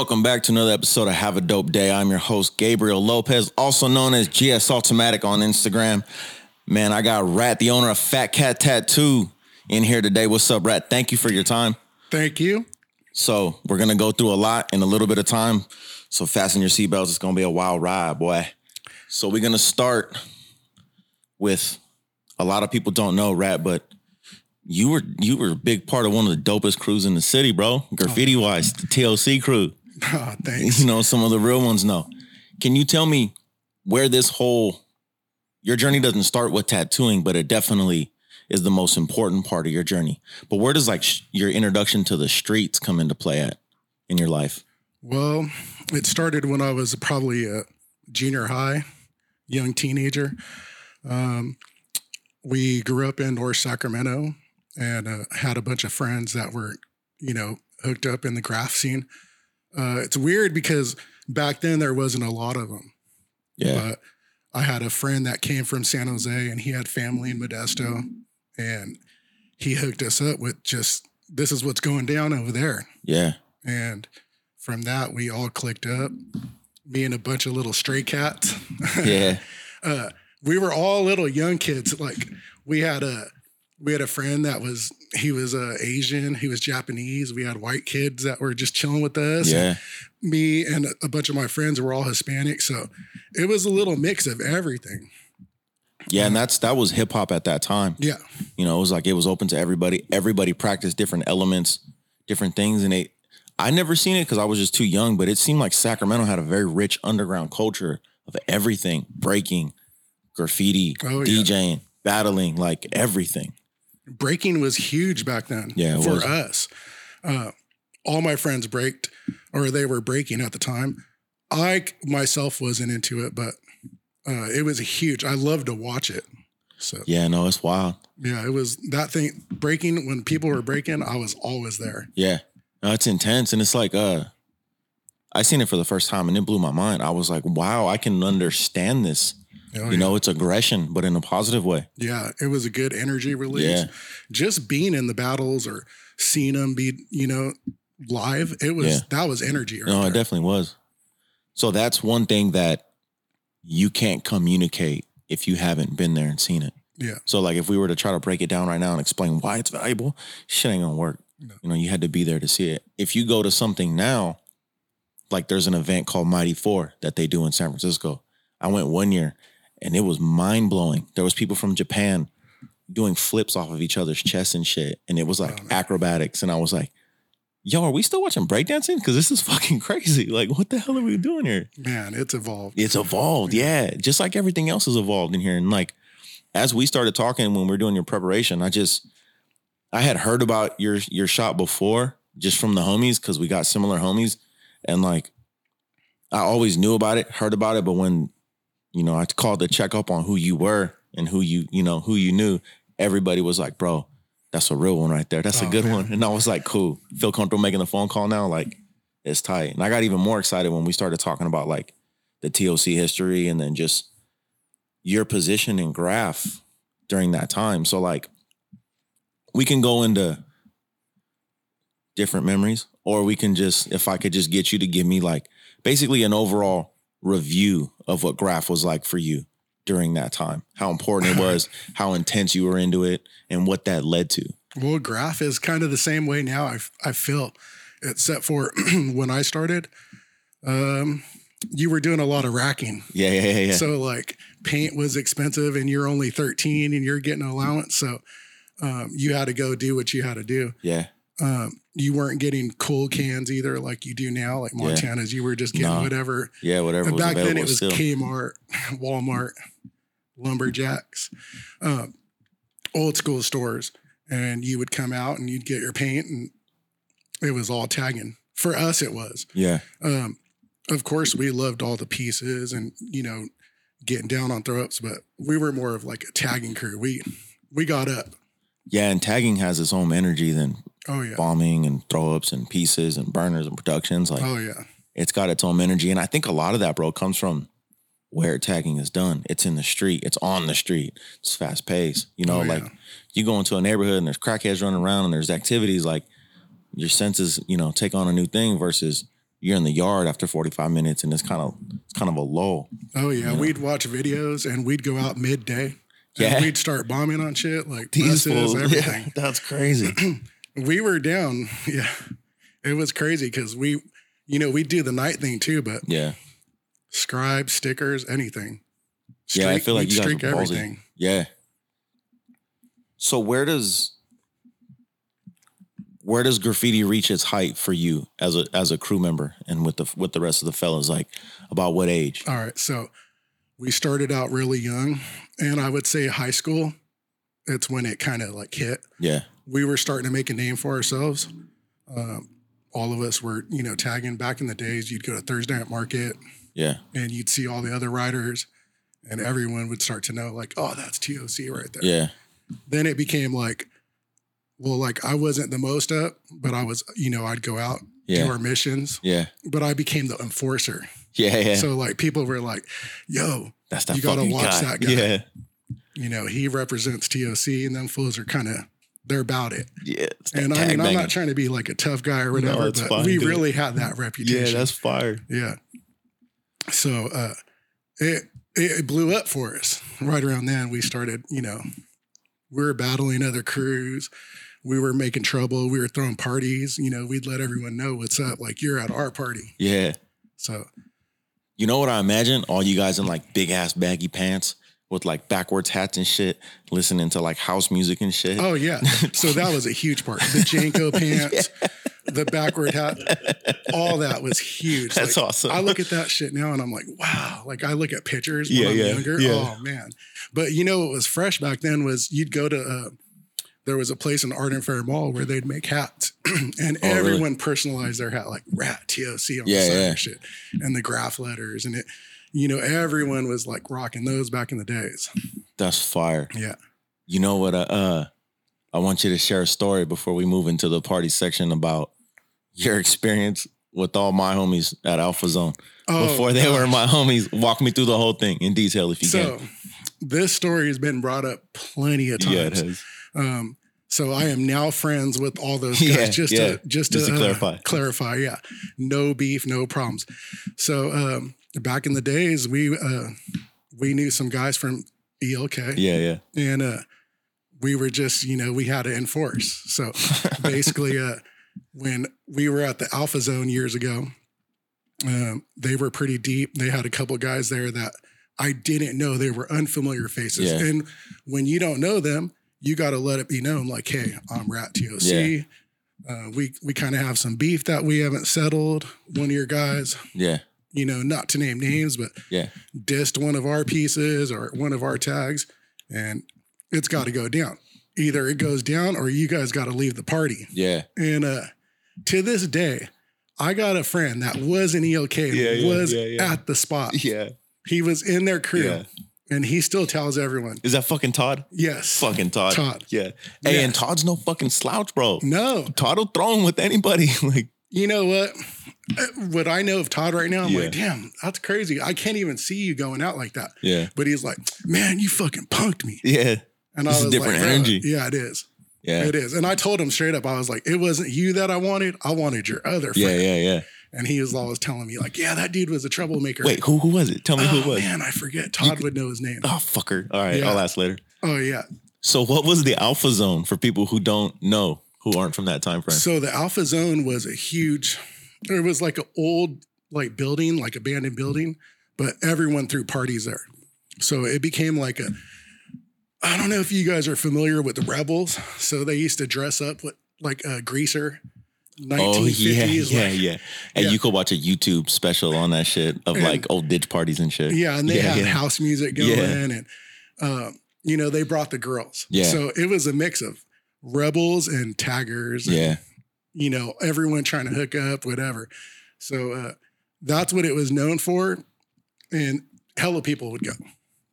Welcome back to another episode of Have a Dope Day. I'm your host, Gabriel Lopez, also known as GS Automatic on Instagram. Man, I got Rat, the owner of Fat Cat Tattoo, in here today. What's up, Rat? Thank you for your time. Thank you. So, we're going to go through a lot in a little bit of time. So, fasten your seatbelts. It's going to be a wild ride, boy. So, we're going to start with a lot of people don't know, Rat, but you were you were a big part of one of the dopest crews in the city, bro. Oh, Graffiti wise, the TOC crew. Oh, thanks. You know, some of the real ones know. Can you tell me where this whole your journey doesn't start with tattooing, but it definitely is the most important part of your journey. But where does like sh- your introduction to the streets come into play at in your life? Well, it started when I was probably a junior high, young teenager. Um, we grew up in North Sacramento and uh, had a bunch of friends that were, you know, hooked up in the graph scene. Uh, it's weird because back then there wasn't a lot of them. Yeah. But I had a friend that came from San Jose and he had family in Modesto and he hooked us up with just this is what's going down over there. Yeah. And from that, we all clicked up. Me and a bunch of little stray cats. Yeah. uh, we were all little young kids. Like we had a we had a friend that was he was uh, Asian, he was Japanese. We had white kids that were just chilling with us. Yeah. Me and a bunch of my friends were all Hispanic, so it was a little mix of everything. Yeah. And that's that was hip hop at that time. Yeah, You know, it was like it was open to everybody. Everybody practiced different elements, different things, and it. I never seen it because I was just too young, but it seemed like Sacramento had a very rich underground culture of everything: breaking, graffiti, Oh, yeah. DJing, battling, like everything. Breaking was huge back then. Yeah, for was. us. Uh, all my friends braked, or they were breaking at the time. I myself wasn't into it, but uh, it was huge. I loved to watch it. So Yeah, no, it's wild. yeah, it was that thing breaking when people were breaking. I was always there. Yeah, no, it's intense, and it's like, uh, I seen it for the first time, and it blew my mind. I was like, wow, I can understand this. Oh, you yeah. know, it's aggression, but in a positive way. Yeah, it was a good energy release. Yeah. Just being in the battles or seeing them be, you know, live, it was Yeah. that was energy. Right No, it definitely was. So that's one thing that you can't communicate if you haven't been there and seen it. Yeah. So like if we were to try to break it down right now and explain why it's valuable, shit ain't gonna work. No. You know, you had to be there to see it. If you go to something now, like there's an event called Mighty Four that they do in San Francisco. I went one year and it was mind blowing. There was people from Japan doing flips off of each other's chests and shit. And it was like Oh, acrobatics. And I was like, yo, are we still watching breakdancing? Because this is fucking crazy. Like, what the hell are we doing here? Man, it's evolved. It's evolved, yeah. Just like everything else has evolved in here. And like, as we started talking when we are doing your preparation, I just, I had heard about your your shop before, just from the homies, because we got similar homies, and like, I always knew about it, heard about it, but when, you know, I called to check up on who you were and who you, you know, who you knew, everybody was like, bro, that's a real one right there. That's a Oh, good man. one. And I was like, cool. Feel comfortable making the phone call now? Like, it's tight. And I got even more excited when we started talking about like the TOC history and then just your position in graph during that time. So like we can go into different memories or we can just if I could just get you to give me like basically an overall review of what graph was like for you during that time. How important it was, how intense you were into it and what that led to. Well, graph is kind of the same way now. I, I feel, except for when I started, um, you were doing a lot of racking. Yeah, yeah, yeah, yeah. So like paint was expensive, and you're only 13, and you're getting an allowance. So um, you had to go do what you had to do. yeah. Um, you weren't getting cool cans either, like you do now, like Yeah. Montana's. You were just getting No. whatever. Yeah, whatever And back then, it was still. Kmart, Walmart, Lumberjacks, um, old school stores, and you would come out and you'd get your paint, and it was all tagging. For us, it was. Yeah. Um, of course, we loved all the pieces and you know getting down on throw ups, but we were more of like a tagging crew. We we got up. Yeah, and tagging has its own energy than Oh yeah. bombing and throw ups and pieces and burners and productions. Like Oh yeah. it's got its own energy. And I think a lot of that, bro, comes from where tagging is done. It's in the street. It's on the street. It's fast paced. You know, Oh, yeah. like you go into a neighborhood and there's crackheads running around and there's activities like your senses, you know, take on a new thing versus you're in the yard after 45 minutes and it's kind of it's kind of a lull. Oh yeah, Yeah. we'd watch videos and we'd go out midday. Yeah. And we'd start bombing on shit like buses, everything. yeah, that's crazy. We were down. Yeah, it was crazy because we, you know, we do the night thing too, but yeah. scribe stickers, anything. Yeah, I feel like you guys streak ballsy. everything. Yeah. So where does where does graffiti reach its height for you as a as a crew member and with the with the rest of the fellas? Like about what age? All right, so we started out really young, and I would say high school. It's when it kind of like hit. Yeah. We were starting to make a name for ourselves. Um, all of us were, you know, tagging back in the days. You'd go to Thursday night market Yeah. and you'd see all the other riders, and everyone would start to know, like, oh, that's TOC right there. Yeah. Then it became like, well, like I wasn't the most up, but I was, you know, I'd go out, do our missions, Yeah. but I became the enforcer. Yeah. Yeah. So like people were like, yo, That's that you gotta watch guy. that guy. Yeah. you know, he represents TOC, and them fools are kind of, they're about it. Yeah. And I mean, I'm not trying to be like a tough guy or whatever, it's but fine, we dude. really had that reputation. Yeah, that's fire. yeah. So uh, it it blew up for us. Right around then, we started. You know, we were battling other crews. We were making trouble. We were throwing parties. You know, we'd let everyone know what's up. Like you're at our party. Yeah. So You know what I imagine? All you guys in like big ass baggy pants with like backwards hats and shit, listening to like house music and shit. oh yeah. So that was a huge part. The JNCO pants, the backward hat, all that was huge. That's Like, awesome. I look at that shit now and I'm like, wow. Like I look at pictures when Yeah, I'm yeah, younger. yeah. Oh man. But you know what was fresh back then was you'd go to uh there was a place in Arden Fair Mall where they'd make hats and Oh, really? everyone personalized their hat like rat TOC on Yeah, the side yeah. and shit. And the graph letters and it you know, everyone was like rocking those back in the days. That's fire. Yeah. You know what? Uh, uh, I want you to share a story before we move into the party section about your experience with all my homies at Alpha Zone. Oh, before they were my homies, walk me through the whole thing in detail if you So can. So, this story has been brought up plenty of times. Yeah, it has. Um, so I am now friends with all those guys. Yeah, just yeah. to just, Just to, to uh, clarify. clarify, yeah, no beef, no problems. So um, back in the days, we uh, we knew some guys from ELK, Yeah, yeah. and uh, we were just you know we had to enforce. So basically, uh, when we were at the Alpha Zone years ago, um, they were pretty deep. They had a couple guys there that I didn't know they were unfamiliar faces. Yeah. And when you don't know them, you got to let it be known like, hey, I'm Rat TOC. Yeah. Uh, we we kind of have some beef that we haven't settled. One of your guys, Yeah, you know, not to name names, but yeah. dissed one of our pieces or one of our tags, and it's got to go down. Either it goes down or you guys got to leave the party. Yeah. And uh, to this day, I got a friend that was in ELK Yeah, yeah, was yeah, at the spot. Yeah. He was in their crew, and he still tells everyone, Is that fucking Todd? "Yes, Fucking Todd. Todd. Yeah. Hey, and Todd's no fucking slouch, bro. no." Todd will throw him with anybody. like, You know what? What I know of Todd right now, I'm Yeah. like, damn, that's crazy. I can't even see you going out like that. yeah. But he's like, man, you fucking punked me. Yeah. And I was different like, energy." Yeah, it is. Yeah. It is. And I told him straight up, I was like, it wasn't you that I wanted. I wanted your other friend. yeah, yeah. Yeah. And he was always telling me, like, yeah, that dude was a troublemaker. Wait, who who was it? Tell me who oh, it was. man, I forget. Todd would know his name. Oh, fucker. All right, Yeah. I'll ask later. Oh, yeah. So, what was the Alpha Zone for people who don't know, who aren't from that time frame? So the Alpha Zone was a huge, it was like an old like building, like abandoned building, but everyone threw parties there. So it became like a, I don't know if you guys are familiar with the Rebels. So they used to dress up with like a greaser, 1950s. oh yeah, yeah, like- yeah. And Yeah. you could watch a YouTube special on that shit of And- like old ditch parties and shit. Yeah, and they Yeah, had yeah. house music going, Yeah. and um, you know they brought the girls. Yeah. so it was a mix of rebels and taggers. and, Yeah, you know everyone trying to hook up, whatever. So uh, that's what it was known for, and hella people would go.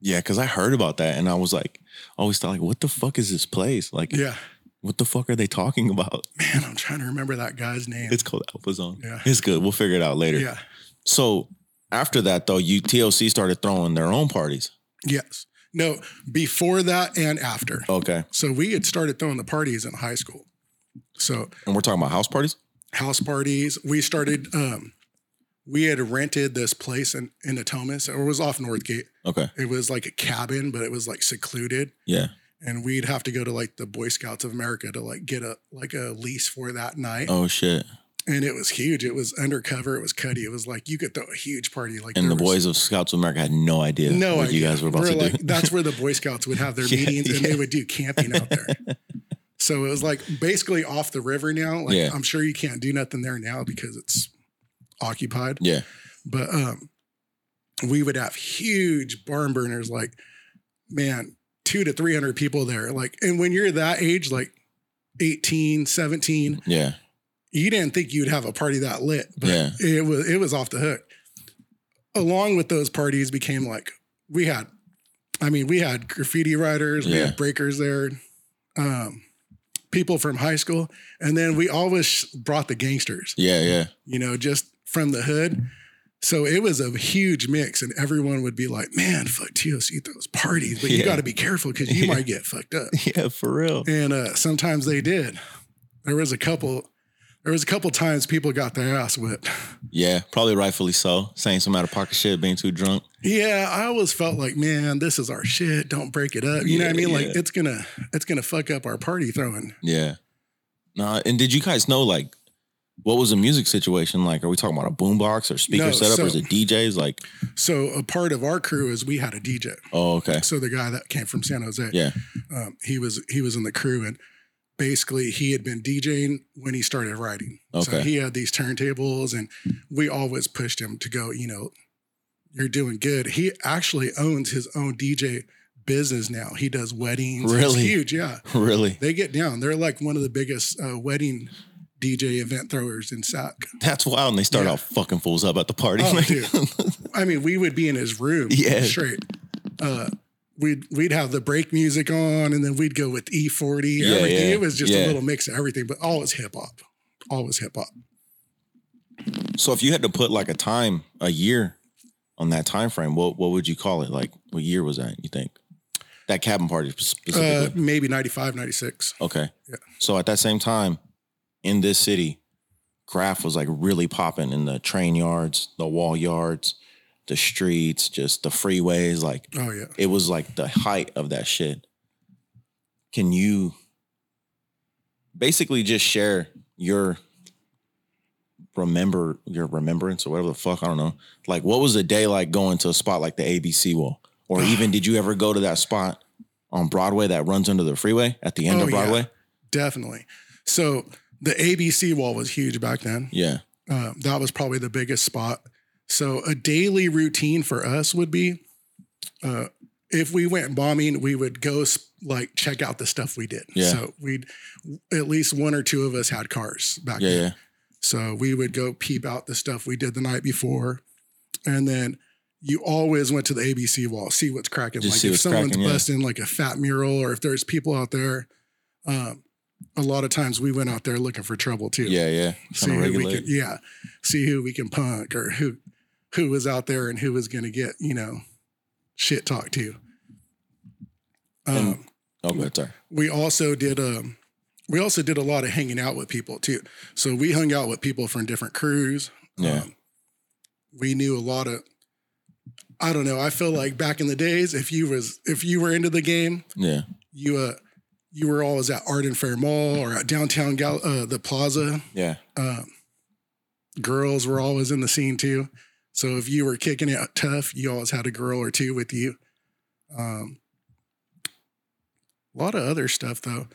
yeah. Because I heard about that and I was like, always thought like, what the fuck is this place? Like, Yeah, what the fuck are they talking about? man, I'm trying to remember that guy's name. It's called Alpha Zone. Yeah. It's good. We'll figure it out later. yeah, So after that though, you TOC started throwing their own parties. yes, no, before that and after. Okay. So we had started throwing the parties in high school. So And we're talking about house parties? house parties. We started um we had rented this place in, in Natomas, or it was off Northgate. Okay. It was like a cabin, but it was like secluded. Yeah. And we'd have to go to like the Boy Scouts of America to like get a like a lease for that night. Oh shit. And it was huge. It was undercover. It was cutty. It was like you could throw a huge party. Like And the boys of Scouts of America had no idea no what idea. you guys were about We're to like, do. That's where the Boy Scouts would have their Yeah, meetings and yeah. they would do camping out there. so it was like basically off the river now. Like Yeah. I'm sure you can't do nothing there now because it's occupied. yeah. But um we would have huge barn burners, like man, two to three hundred people there. Like, and when you're that age, like 18, 17, Yeah. you didn't think you'd have a party that lit, but Yeah. it was it was off the hook. Along with those parties became like we had I mean, we had graffiti writers, we Yeah. had breakers there, um, people from high school, and then we always brought the gangsters, Yeah. Yeah. you know, just from the hood. So it was a huge mix, and everyone would be like, "Man, fuck TOC those parties, but you Yeah. got to be careful because you Yeah. might get fucked up." Yeah. For real. And uh, sometimes they did. There was a couple. There was a couple times people got their ass whipped. Yeah. Probably rightfully so. Saying some out of pocket shit, being too drunk. Yeah, I always felt like, man, this is our shit. Don't break it up. You know what I Yeah, mean? Like it's gonna it's gonna fuck up our party throwing. Yeah. Nah, and did you guys know like what was the music situation like? Are we talking about a boombox or speaker No, setup or is it DJs? Like, So a part of our crew is we had a DJ. oh, okay. So the guy that came from San Jose, Yeah. um, he was he was in the crew and basically he had been DJing when he started writing. Okay. So he had these turntables and we always pushed him to go, you know, you're doing good. He actually owns his own DJ business now. He does weddings. It's Really? huge, yeah. Really? They get down. They're like one of the biggest uh, wedding DJ event throwers in SAC. That's wild. And they start Yeah. fucking fools up at the party. Oh, dude. I mean, we would be in his room Yeah. straight. Uh, we'd we'd have the break music on, and then we'd go with E40. Yeah, everything. yeah, It was just yeah. a little mix of everything, but always hip hop. Always hip hop. so if you had to put like a time, a year on that time frame, what what would you call it? Like what year was that, you think? That cabin party Uh, specifically. maybe 95, 96. okay. yeah. So at that same time, in this city, graph was like really popping in the train yards, the wall yards, the streets, just the freeways. Like Oh yeah. it was like the height of that shit. Can you basically just share your remember your remembrance or whatever the fuck I don't know. Like what was the day like going to a spot like the ABC wall? Or even did you ever go to that spot on Broadway that runs under the freeway at the end Oh, of yeah. Broadway? Definitely. So the ABC wall was huge back then. Yeah. Uh, that was probably the biggest spot. So a daily routine for us would be, uh, if we went bombing, we would go s- like check out the stuff we did. Yeah. So we'd at least one or two of us had cars back Yeah, then. yeah. So we would go peep out the stuff we did the night before, and then you always went to the ABC wall, see what's cracking. Just like see if someone's cracking, busting like a fat mural, or if there's people out there. Um, a lot of times we went out there looking for trouble too Yeah, yeah. see Trying who we can, yeah, see who we can punk or who who was out there and who was going to get you know shit talked to. Um, And- Oh, sorry. we also did um we also did a lot of hanging out with people too. So we hung out with people from different crews. Yeah. Um, we knew a lot of. I don't know. I feel like back in the days, if you was if you were into the game, Yeah. you uh you were always at Arden Fair Mall or at downtown Gal- uh, the Plaza Yeah. um, girls were always in the scene too. So if you were kicking it tough, you always had a girl or two with you. Um, a lot of other stuff though.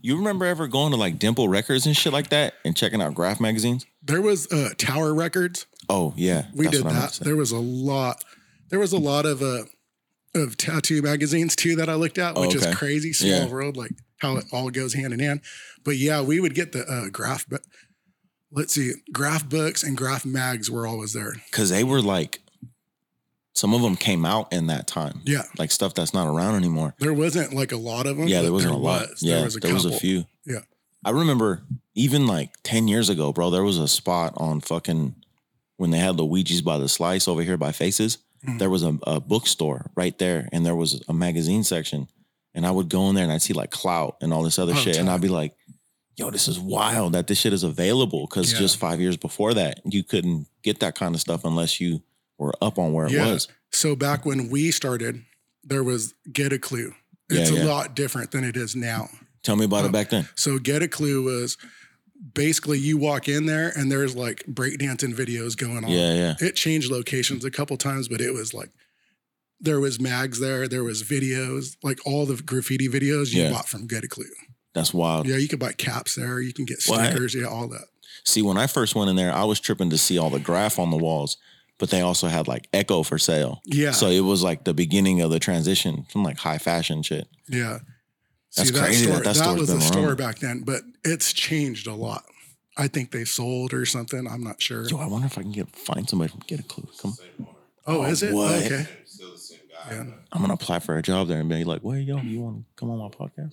You remember ever going to like Dimple Records and shit like that and checking out graph magazines? There was uh, Tower Records. Oh yeah, We did what I meant that. There was a lot. There was a lot of uh, of tattoo magazines too that I looked at, Oh, which okay. is crazy. Small Yeah. world, like how it all goes hand in hand. But yeah, we would get the uh, graph. Let's see, graph books and graph mags were always there. because they were like, some of them came out in that time, Yeah, like stuff that's not around anymore. there wasn't like a lot of them. Yeah, there wasn't a lot. was. Yeah, there was a there was a few. Yeah. I remember even like ten years ago, bro. There was a spot on fucking when they had Luigi's by the slice over here by Faces. Mhm. There was a, a bookstore right there, and there was a magazine section. And I would go in there and I'd see like Clout and all this other Oh, shit, and I'd be like, yo, this is wild that this shit is available. Cause Yeah. just five years before that, you couldn't get that kind of stuff unless you were up on where it Yeah. was. So back when we started, there was Get a Clue. It's Yeah, a lot different than it is now. Tell me about Oh. it uh, back then. So Get a Clue was basically you walk in there and there's like breakdancing videos going on. Yeah, yeah. It changed locations a couple times, but it was like there was mags there, there was videos, like all the graffiti videos you bought from Get a Clue. That's wild. Yeah, you can buy caps there, you can get What? stickers, yeah, all that. See, when I first went in there, I was tripping to see all the graph on the walls, but they also had like Ecko for sale. Yeah. So it was like the beginning of the transition from like high fashion shit. Yeah. That's crazy that store, that store's was been a store around. back then, but it's changed a lot. I think they sold or something. I'm not sure. Yo, I wonder if I can get find somebody from Get a Clue. Come, Oh, Oh, is it? what? Okay. Still the same guy. Yeah. I'm gonna apply for a job there and be like, "Wait, yo, you want to come on my podcast?"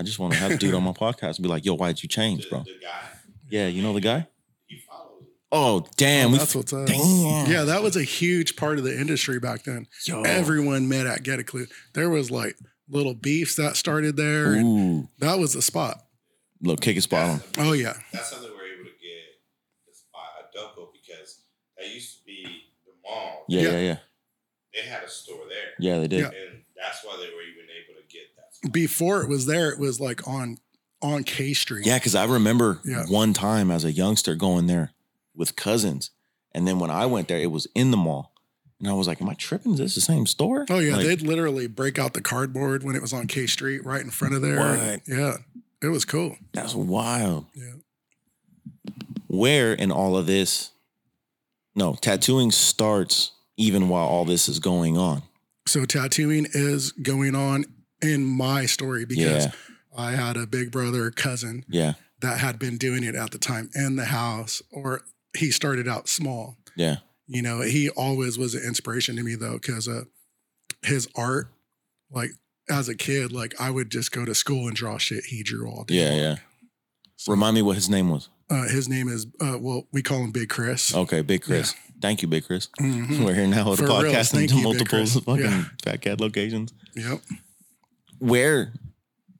I just want to have a dude on my podcast and be like, "Yo, why'd you change, bro?" The guy, Yeah, you know the guy. he follows. Oh, damn, Oh, that's what's up. Damn. Yeah, that was a huge part of the industry back then. Yo. Everyone met at Get a Clue. There was like little beefs that started there. and Ooh, that was the spot. look, kick his spot on. Oh yeah. That's how they were able to get the spot at Delco because that used to be the mall. Yeah, Yeah. yeah, yeah, They had a store there. yeah. They did. Yeah. And that's why they were even able to get that spot. Before it was there, it was like on on K Street. Yeah, because I remember Yeah. one time as a youngster going there with cousins, and then when I went there, it was in the mall, and I was like, "Am I tripping? Is this the same store?" Oh yeah, Like, they'd literally break out the cardboard when it was on K Street, right in front of there. What? Yeah, it was cool. that's wild. Yeah. Where in all of this? No, tattooing starts even while all this is going on. So tattooing is going on in my story because Yeah. I had a big brother cousin Yeah, that had been doing it at the time in the house, or he started out small. yeah, You know, he always was an inspiration to me though, because uh, his art, like as a kid, like I would just go to school and draw shit he drew all day. yeah, long. yeah. Remind me what his name was. Uh, his name is uh, well, we call him Big Chris. Okay, Big Chris. Thank you, Big Chris. Mhm. We're here now with For podcast thank in you, multiple fucking Yeah. Fat Cat locations. Yep. Where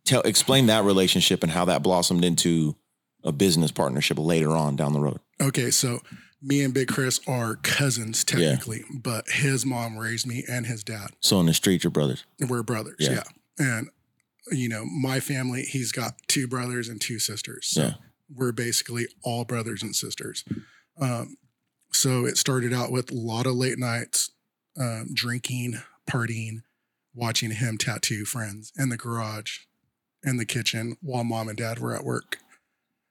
tell explain that relationship and how that blossomed into a business partnership later on down the road. Okay, so me and Big Chris are cousins technically, but his mom raised me and his dad. So in the street, you're brothers. We're brothers. Yeah. Yeah. And you know, my family, he's got two brothers and two sisters. So Yeah. we're basically all brothers and sisters. Um, so it started out with a lot of late nights, um, drinking, partying, watching him tattoo friends in the garage, in the kitchen while mom and dad were at work.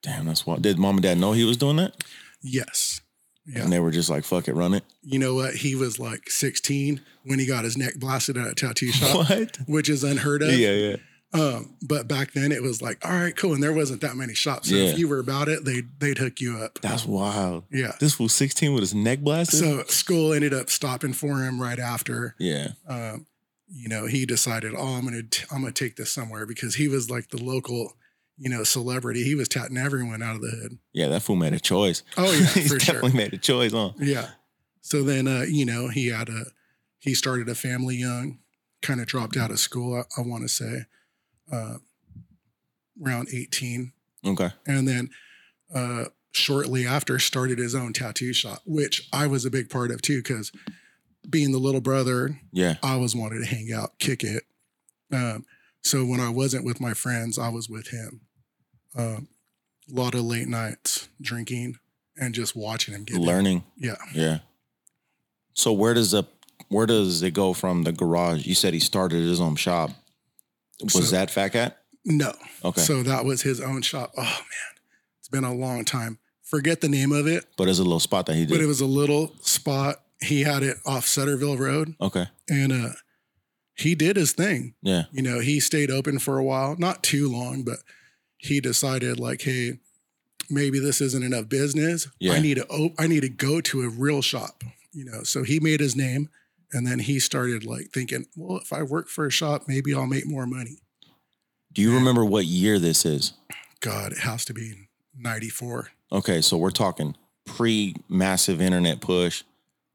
Damn, that's what. Did mom and dad know he was doing that? Yes. Yeah. And they were just like, "Fuck it, run it." You know what? He was like 16 when he got his neck blasted at a tattoo shop, What? which is unheard of. Yeah, yeah. Um, but back then it was like, all right, cool. And there wasn't that many shops. So Yeah. if you were about it, they'd they'd hook you up. That's wild. Yeah. This was 16 with his neck blasted. So school ended up stopping for him right after. yeah, Um, you know, he decided, oh, I'm gonna t- I'm gonna take this somewhere because he was like the local, you know, celebrity. He was tatting everyone out of the hood. yeah. That fool made a choice. Oh yeah, he for sure. definitely made a choice, huh? Yeah. So then, uh, you know, he had a, he started a family young, kind of dropped out of school, I, I want to say, uh, around 18. Okay. And then uh, shortly after started his own tattoo shop, which I was a big part of too, because being the little brother, Yeah. I always wanted to hang out, kick it. Um, so when I wasn't with my friends, I was with him. Um, a lot of late nights drinking and just watching him get. Learning. Yeah. Yeah. So where does the where does it go from the garage? You said he started his own shop. Was So- that Fat Cat? No. Okay. So that was his own shop. Oh man, it's been a long time. Forget the name of it, but it's a little spot that he did. but it was a little spot. He had it off Sutterville Road, okay. and uh, he did his thing. Yeah. You know, he stayed open for a while, not too long, but he decided like, hey, maybe this isn't enough business. Yeah. I need to op- I need to go to a real shop. You know, so he made his name, and then he started like thinking, well, if I work for a shop, maybe I'll make more money. Do you remember what year this is? God, it has to be ninety four. Okay, so we're talking pre massive internet push,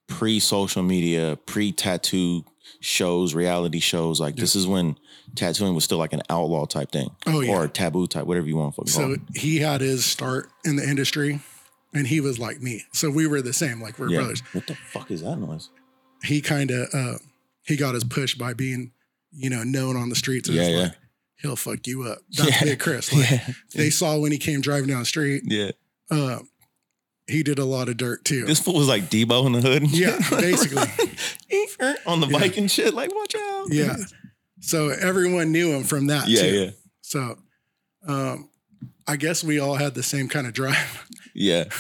pre social media, pre tattoo. shows, reality shows. Like this is when tattooing was still like an outlaw type thing. Oh, yeah. Or a taboo type, whatever you want to fucking call So he had his start in the industry, and he was like me. So we were the same, like we're Yeah. brothers. What the fuck is that noise? He kind of uh, he got his push by being, you know, known on the streets. as Yeah, yeah. like, He'll fuck you up. That's Yeah. Big Chris. Like, Yeah. They saw when he came driving down the street. Yeah. Uh, he did a lot of dirt too. This fool was like Debo in the hood. Yeah, basically. on the Yeah. bike and shit. Like, watch out. yeah. So everyone knew him from that Yeah, too. yeah. So um, I guess we all had the same kind of drive. Yeah.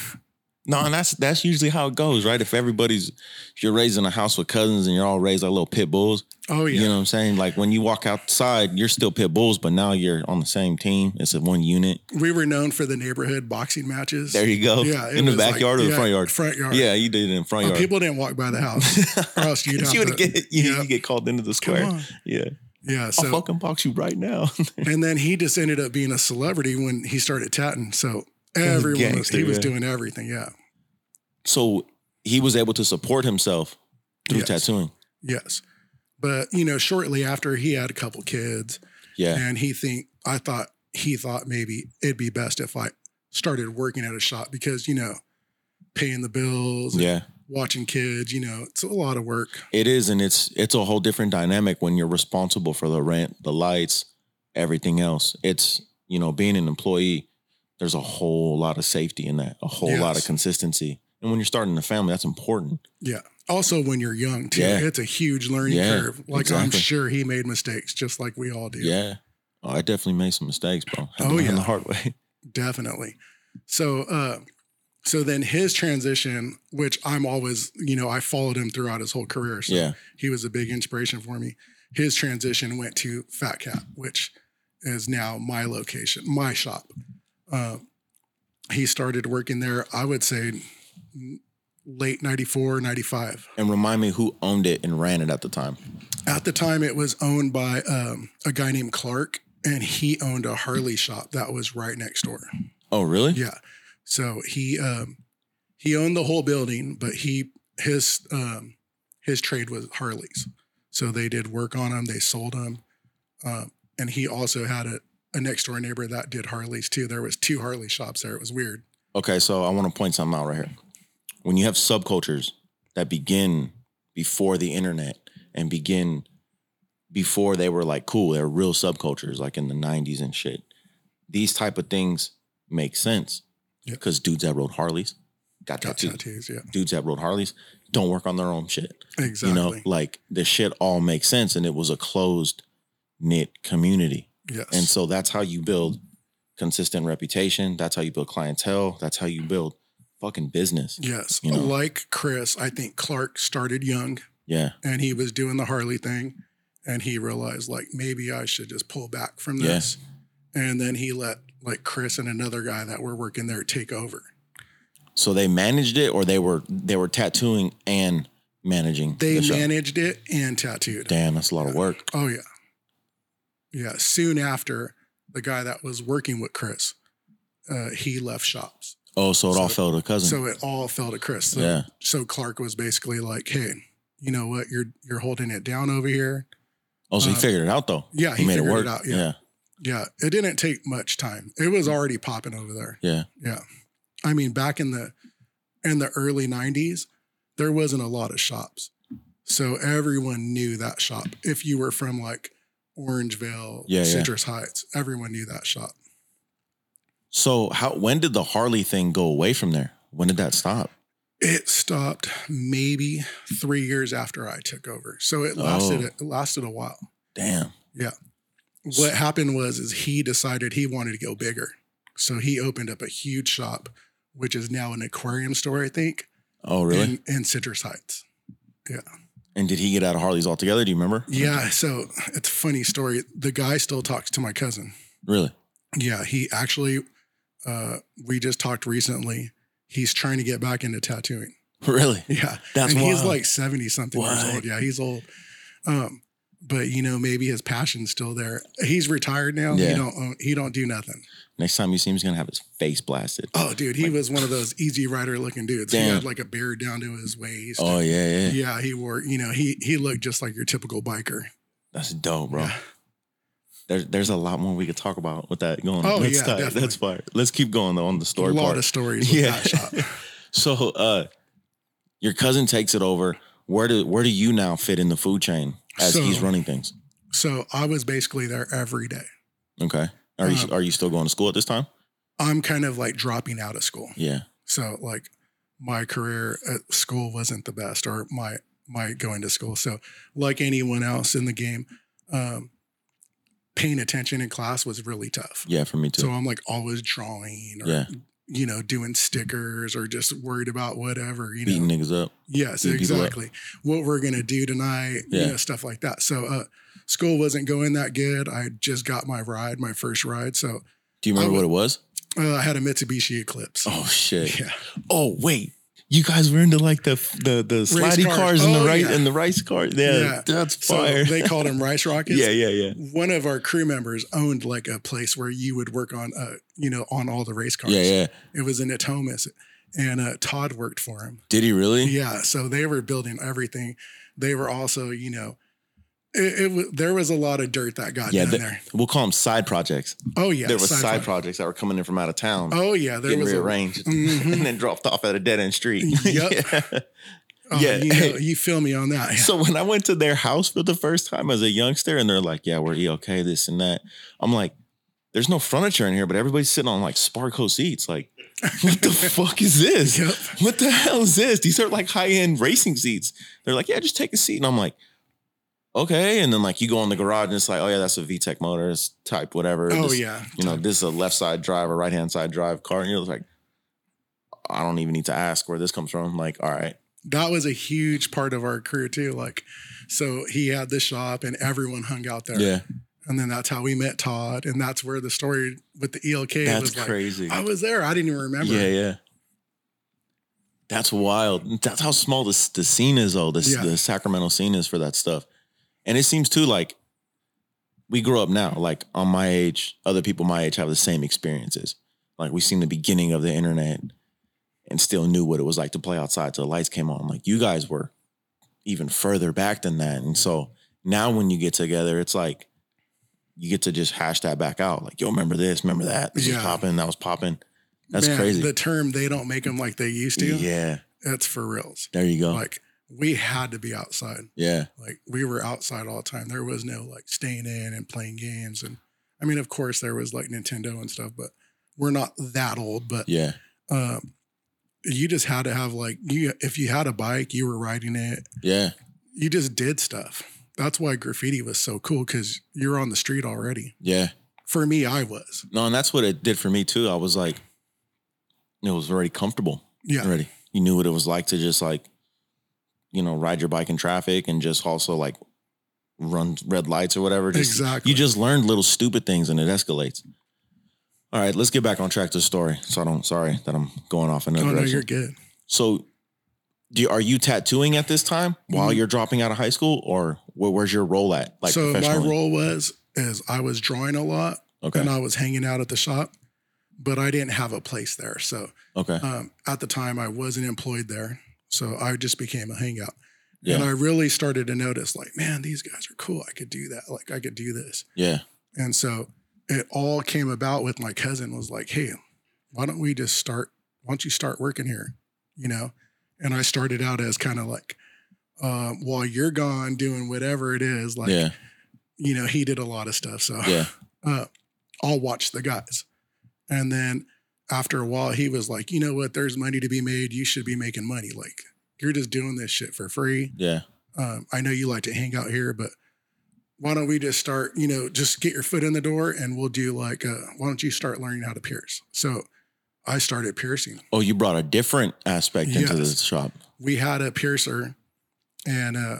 No, and that's that's usually how it goes, right? If everybody's if you're raised in a house with cousins and you're all raised like little pit bulls, Oh yeah. you know what I'm saying? Like when you walk outside, you're still pit bulls, but now you're on the same team. It's a one unit. we were known for the neighborhood boxing matches. There you go. Yeah, in the was like- backyard or the yeah, front yard? Front yard. Yeah, you did it in front Oh, yard. people didn't walk by the house, or else you'd you would get you, yeah. you get called into the square. Yeah. Yeah. I'll So fucking box you right now. and then he just ended up being a celebrity when he started tatting. So everyone was, gangster, he was yeah. doing everything. Yeah. so he was able to support himself through Yes. tattooing. Yes. But you know, shortly after he had a couple kids, Yeah. and he think I thought he thought maybe it'd be best if I started working at a shop because you know, paying the bills, Yeah. watching kids, you know, it's a lot of work. It is, and it's it's a whole different dynamic when you're responsible for the rent, the lights, everything else. It's you know being an employee. There's a whole lot of safety in that, a whole lot of consistency, and when you're starting a family, that's important. Yeah. Also, when you're young too, Yeah. it's a huge learning Yeah, curve. Like I'm sure he made mistakes, just like we all do. Yeah, oh, I definitely made some mistakes, bro. To Oh, yeah. the hard way. definitely. So, uh, so then his transition, which I'm always, you know, I followed him throughout his whole career. So Yeah, he was a big inspiration for me. His transition went to Fat Cat, which is now my location, my shop. Uh, he started working there, I would say late 94, 95. and remind me who owned it and ran it at the time. At the time, it was owned by um, a guy named Clark, and he owned a Harley shop that was right next door. Oh, really? Yeah. So he um he owned the whole building, but he his um his trade was Harleys. So they did work on them, they sold them. Um, and he also had a, a next door neighbor that did Harleys too. There was two Harley shops there. It was weird. Okay, so I want to point something out right here. When you have subcultures that begin before the internet and begin before they were like cool, they're real subcultures like in the 90s and shit. These type of things make sense because dudes that rode Harleys got Got tattoos. tattoos, yeah. Dudes that rode Harleys don't work on their own shit. Exactly. You know, like the shit all makes sense and it was a closed knit community. Yes. And so that's how you build consistent reputation. That's how you build clientele. That's how you build fucking business. yes. you know. Like Chris, I think Clark started young Yeah. and he was doing the Harley thing. And he realized like maybe I should just pull back from Yeah. this. And then he let like Chris and another guy that were working there take over. So they managed it or they were they were tattooing and managing. They the managed it and tattooed. Damn, that's a lot of work. Oh yeah. Yeah. Soon after, the guy that was working with Chris, uh, he left shops. Oh, so it all fell to cousin. So it all fell to Chris. So, Yeah. so Clark was basically like, hey, you know what? You're you're holding it down over here. oh, so he uh, figured it out though. Yeah, he, he made it figured work. it out, yeah. Yeah. It didn't take much time. It was already popping over there. yeah, Yeah. I mean, back in the in the early 90s, there wasn't a lot of shops. So everyone knew that shop. If you were from like Orangevale, Yeah, yeah. Citrus Heights, everyone knew that shop. So how when did the Harley thing go away from there? When did that stop? It stopped maybe three years after I took over. So it lasted Oh. it lasted a while. Damn. Yeah. What happened was is he decided he wanted to go bigger. So he opened up a huge shop, which is now an aquarium store, I think, Oh, really? in, in Citrus Heights. And did he get out of Harley's altogether? Do you remember? Yeah, so it's a funny story. The guy still talks to my cousin. Really? Yeah, he actually uh we just talked recently. He's trying to get back into tattooing. Really? Yeah. That's and he's like 70 something years old. Yeah, he's old. Um but you know maybe his passion's still there. He's retired now. Yeah. He don't own- he don't do nothing. Next time you see him, he's gonna have his face blasted. Oh, dude, he was one of those easy rider looking dudes. He had like a beard down to his waist. Oh yeah, yeah, yeah, he wore. You know, he he looked just like your typical biker. That's dope, bro. Yeah. There's there's a lot more we could talk about with that going. Oh, That's yeah, definitely. That's fire. Let's keep going though on the story. A lot part. of stories with Yeah. that shop. so, uh, your cousin takes it over. Where do where do you now fit in the food chain as So- he's running things? So I was basically there every day. Okay. Are you Um, are you still going to school at this time? I'm kind of like dropping out of school. Yeah. So like my career at school wasn't the best or my my going to school. So like anyone else in the game, um, paying attention in class was really tough. Yeah, for me too. So I'm like always drawing or Yeah. you know, doing stickers or just worried about whatever, you know. Beating niggas up. Yes, beat people up. exactly. What we're gonna do tonight, Yeah. you know, stuff like that. So uh school wasn't going that good. I just got my ride, my first ride. So Do you remember I what it was? uh, I had a Mitsubishi Eclipse. Oh shit. Yeah. Oh wait. You guys were into like the the the slidey cars. cars, and the Oh, right yeah. and the rice cars. Yeah, Yeah. that's So fire. they called them rice rockets. yeah, yeah, yeah. One of our crew members owned like a place where you would work on, uh, you know, on all the race cars. Yeah, yeah. It was in Natomas, and uh, Todd worked for him. Did he really? Yeah, so they were building everything. They were also, you know, it, it was there was a lot of dirt that got Yeah, done the- there. We'll call them side projects. Oh yeah, there were side, sci-fi. projects that were coming in from out of town, Oh yeah, there was a, rearranged, Mhm. and then dropped off at a dead end street. Yep. Yeah. oh, yeah. You, know, you feel me on that? So when I went to their house for the first time as a youngster, and they're like, "Yeah, we're ELK, this and that," I'm like, "There's no furniture in here, but everybody's sitting on like Sparco seats. Like, what the fuck is this? Yep. What the hell is this? These are like high end racing seats." They're like, "Yeah, just take a seat," and I'm like. Okay, and then like you go in the garage and it's like, oh yeah, that's a VTEC Motors type, whatever. Oh This- yeah. you know, this is a left side drive or right hand side drive car. And you're like, I don't even need to ask where this comes from. Like, all right. that was a huge part of our career too. Like, so he had the shop and everyone hung out there. Yeah. And then that's how we met Todd. And that's where the story with the ELK That's was like, crazy. I was there. I didn't even remember. Yeah, yeah. That's wild. That's how small this the scene is, though. This Yeah. the Sacramento scene is for that stuff. And it seems too like we grow up now. Like on my age, other people my age have the same experiences. Like we seen the beginning of the internet and still knew what it was like to play outside till the lights came on. Like you guys were even further back than that. And so now when you get together, it's like you get to just hash that back out. Like, yo, remember this, remember that. This was popping, that was popping. That's Man, crazy. The term they don't make them like they used to. Yeah. That's for reals. There you go. Like we had to be outside. yeah. Like we were outside all the time. There was no like staying in and playing games. And I mean, of course, there was like Nintendo and stuff, but we're not that old. But Yeah. um, you just had to have like you. If you had a bike, you were riding it. Yeah. You just did stuff. That's why graffiti was so cool because you're on the street already. Yeah. For me, I was. No, and that's what it did for me too. I was like, it was already comfortable Yeah. already. You knew what it was like to just like, you know, ride your bike in traffic and just also like run red lights or whatever. Just, Exactly. You just learned little stupid things and it escalates. All right, let's get back on track to the story. So I don't sorry that I'm going off in Oh another no, direction. you're good. So do you, are you tattooing at this time while Mhm. you're dropping out of high school or where, where's your role at? Like so my role was is I was drawing a lot Okay. and I was hanging out at the shop, but I didn't have a place there. So Okay. um, at the time, I wasn't employed there, so I just became a hangout. Yeah. And I really started to notice, like, man, these guys are cool. I could do that. Like, I could do this. Yeah. And so it all came about with my cousin was like, hey, why don't we just start? Why don't you start working here? You know? And I started out as kind of like, um, while you're gone doing whatever it is, like, yeah. you know, he did a lot of stuff. So Yeah. uh, I'll watch the guys. And then after a while, he was like, you know what? There's money to be made. You should be making money. Like, you're just doing this shit for free. Yeah. Um, I know you like to hang out here, but why don't we just start, you know, just get your foot in the door and we'll do like, uh, why don't you start learning how to pierce? So I started piercing. Oh, you brought a different aspect into the shop. We had a piercer and, uh,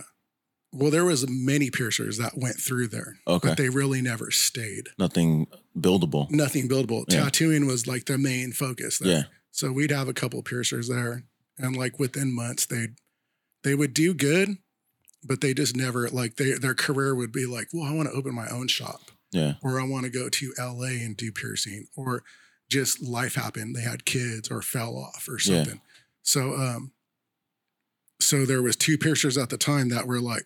well, there was many piercers that went through there, Okay. but they really never stayed. Nothing buildable. Nothing buildable. Yeah. Tattooing was like the main focus there. Yeah. So we'd have a couple piercers there, and like within months, they'd they would do good, but they just never like they, their career would be like, well, I want to open my own shop Yeah. or I want to go to LA and do piercing or just life happened. They had kids or fell off or Yeah. something. So, um, so there was two piercers at the time that were like,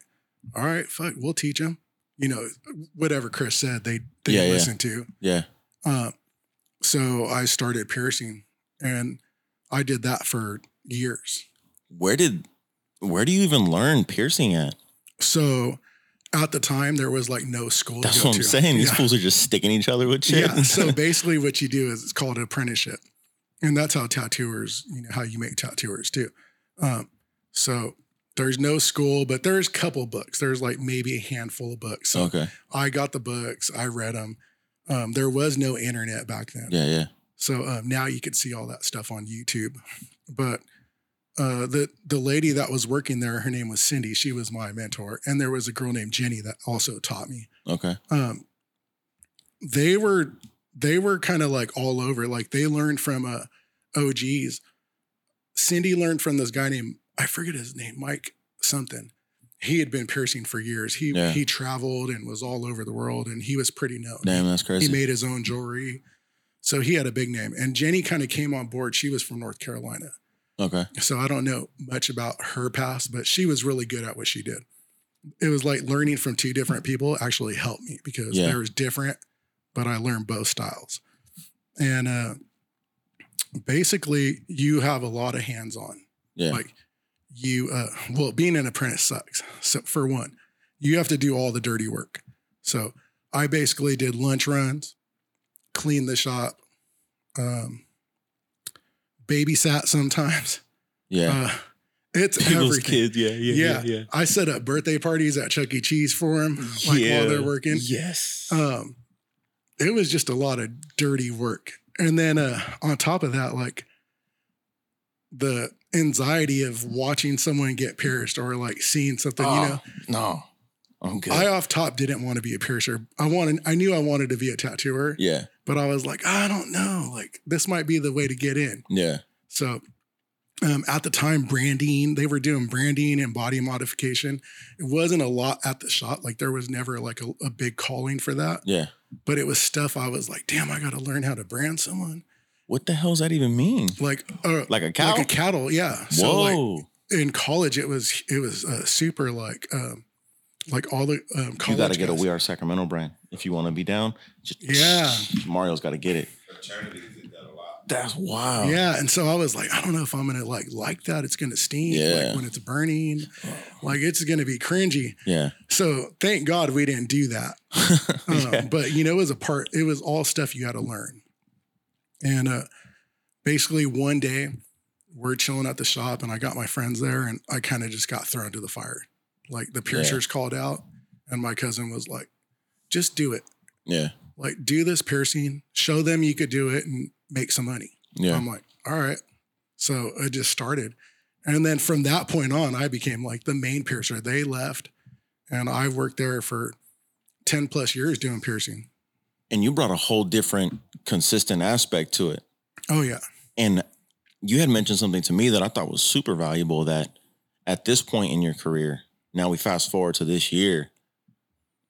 all right, fuck, we'll teach them. You know, whatever Chris said, they they Yeah, yeah. to. Yeah. Uh, so I started piercing, and I did that for years. Where did where do you even learn piercing at? So at the time, there was like no school. That's to go what I'm to. saying. These Yeah. fools are just sticking each other with shit. Yeah. So basically, what you do is it's called an apprenticeship, and that's how tattooers, you know, how you make tattooers too. Um, so there's no school, but there's a couple books. There's like maybe a handful of books. So okay. I got the books. I read them. Um, there was no internet back then. Yeah, yeah. So um, now you can see all that stuff on YouTube. But uh, the the lady that was working there, her name was Cindy. She was my mentor, and there was a girl named Jenny that also taught me. Okay. Um, they were they were kind of like all over. Like they learned from uh, OGs. Cindy learned from this guy named I forget his name, Mike something. He had been piercing for years. He Yeah. he traveled and was all over the world, and he was pretty known. Damn, that's crazy. He made his own jewelry. So he had a big name. And Jenny kind of came on board. She was from North Carolina. okay. So I don't know much about her past, but she was really good at what she did. It was like learning from two different people actually helped me because Yeah. they was different, but I learned both styles. And uh, basically, you have a lot of hands on. Yeah. Like you, uh, well, being an apprentice sucks. So for one, you have to do all the dirty work. So I basically did lunch runs, cleaned the shop, um, babysat sometimes. yeah. Uh, it's People's everything. kids. Yeah, yeah, Yeah. I set up birthday parties at Chuck E. Cheese for them, like Yeah. while they're working. Yes. Um, it was just a lot of dirty work. And then uh, on top of that, like the anxiety of watching someone get pierced or like seeing something, you know. no. I'm good. I off top didn't want to be a piercer. I wanted I knew I wanted to be a tattooer, yeah. but I was like, I don't know. Like this might be the way to get in. Yeah. So um, at the time, branding, they were doing branding and body modification. It wasn't a lot at the shop. Like there was never like a, a big calling for that, Yeah. but it was stuff I was like, damn, I got to learn how to brand someone. What the hell does that even mean? Like, uh, Like a cow? like a cattle. Yeah. So like Whoa. in college, it was, it was uh, super like, um, like all the um, college you got to get a. We Are Sacramento brand if you want to be down. Just, Yeah. Mario's got to get it. Fraternities did that a lot. That's wild. Yeah, and so I was like, I don't know if I'm gonna like like that. It's gonna steam Yeah. like when it's burning, like it's gonna be cringy. Yeah. So thank God we didn't do that. Um, yeah. But you know, it was a part. It was all stuff you had to learn. And uh, basically, one day we're chilling at the shop, and I got my friends there, and I kind of just got thrown to the fire. Like the piercers called out, and my cousin was like, "Just do it. Yeah. Like do this piercing. Show them you could do it, and make some money." Yeah. I'm like, "All right." So it just started, and then from that point on, I became like the main piercer. They left, and I worked there for ten plus years doing piercing. And you brought a whole different, consistent aspect to it. Oh yeah. And you had mentioned something to me that I thought was super valuable that at this point in your career, now we fast forward to this year,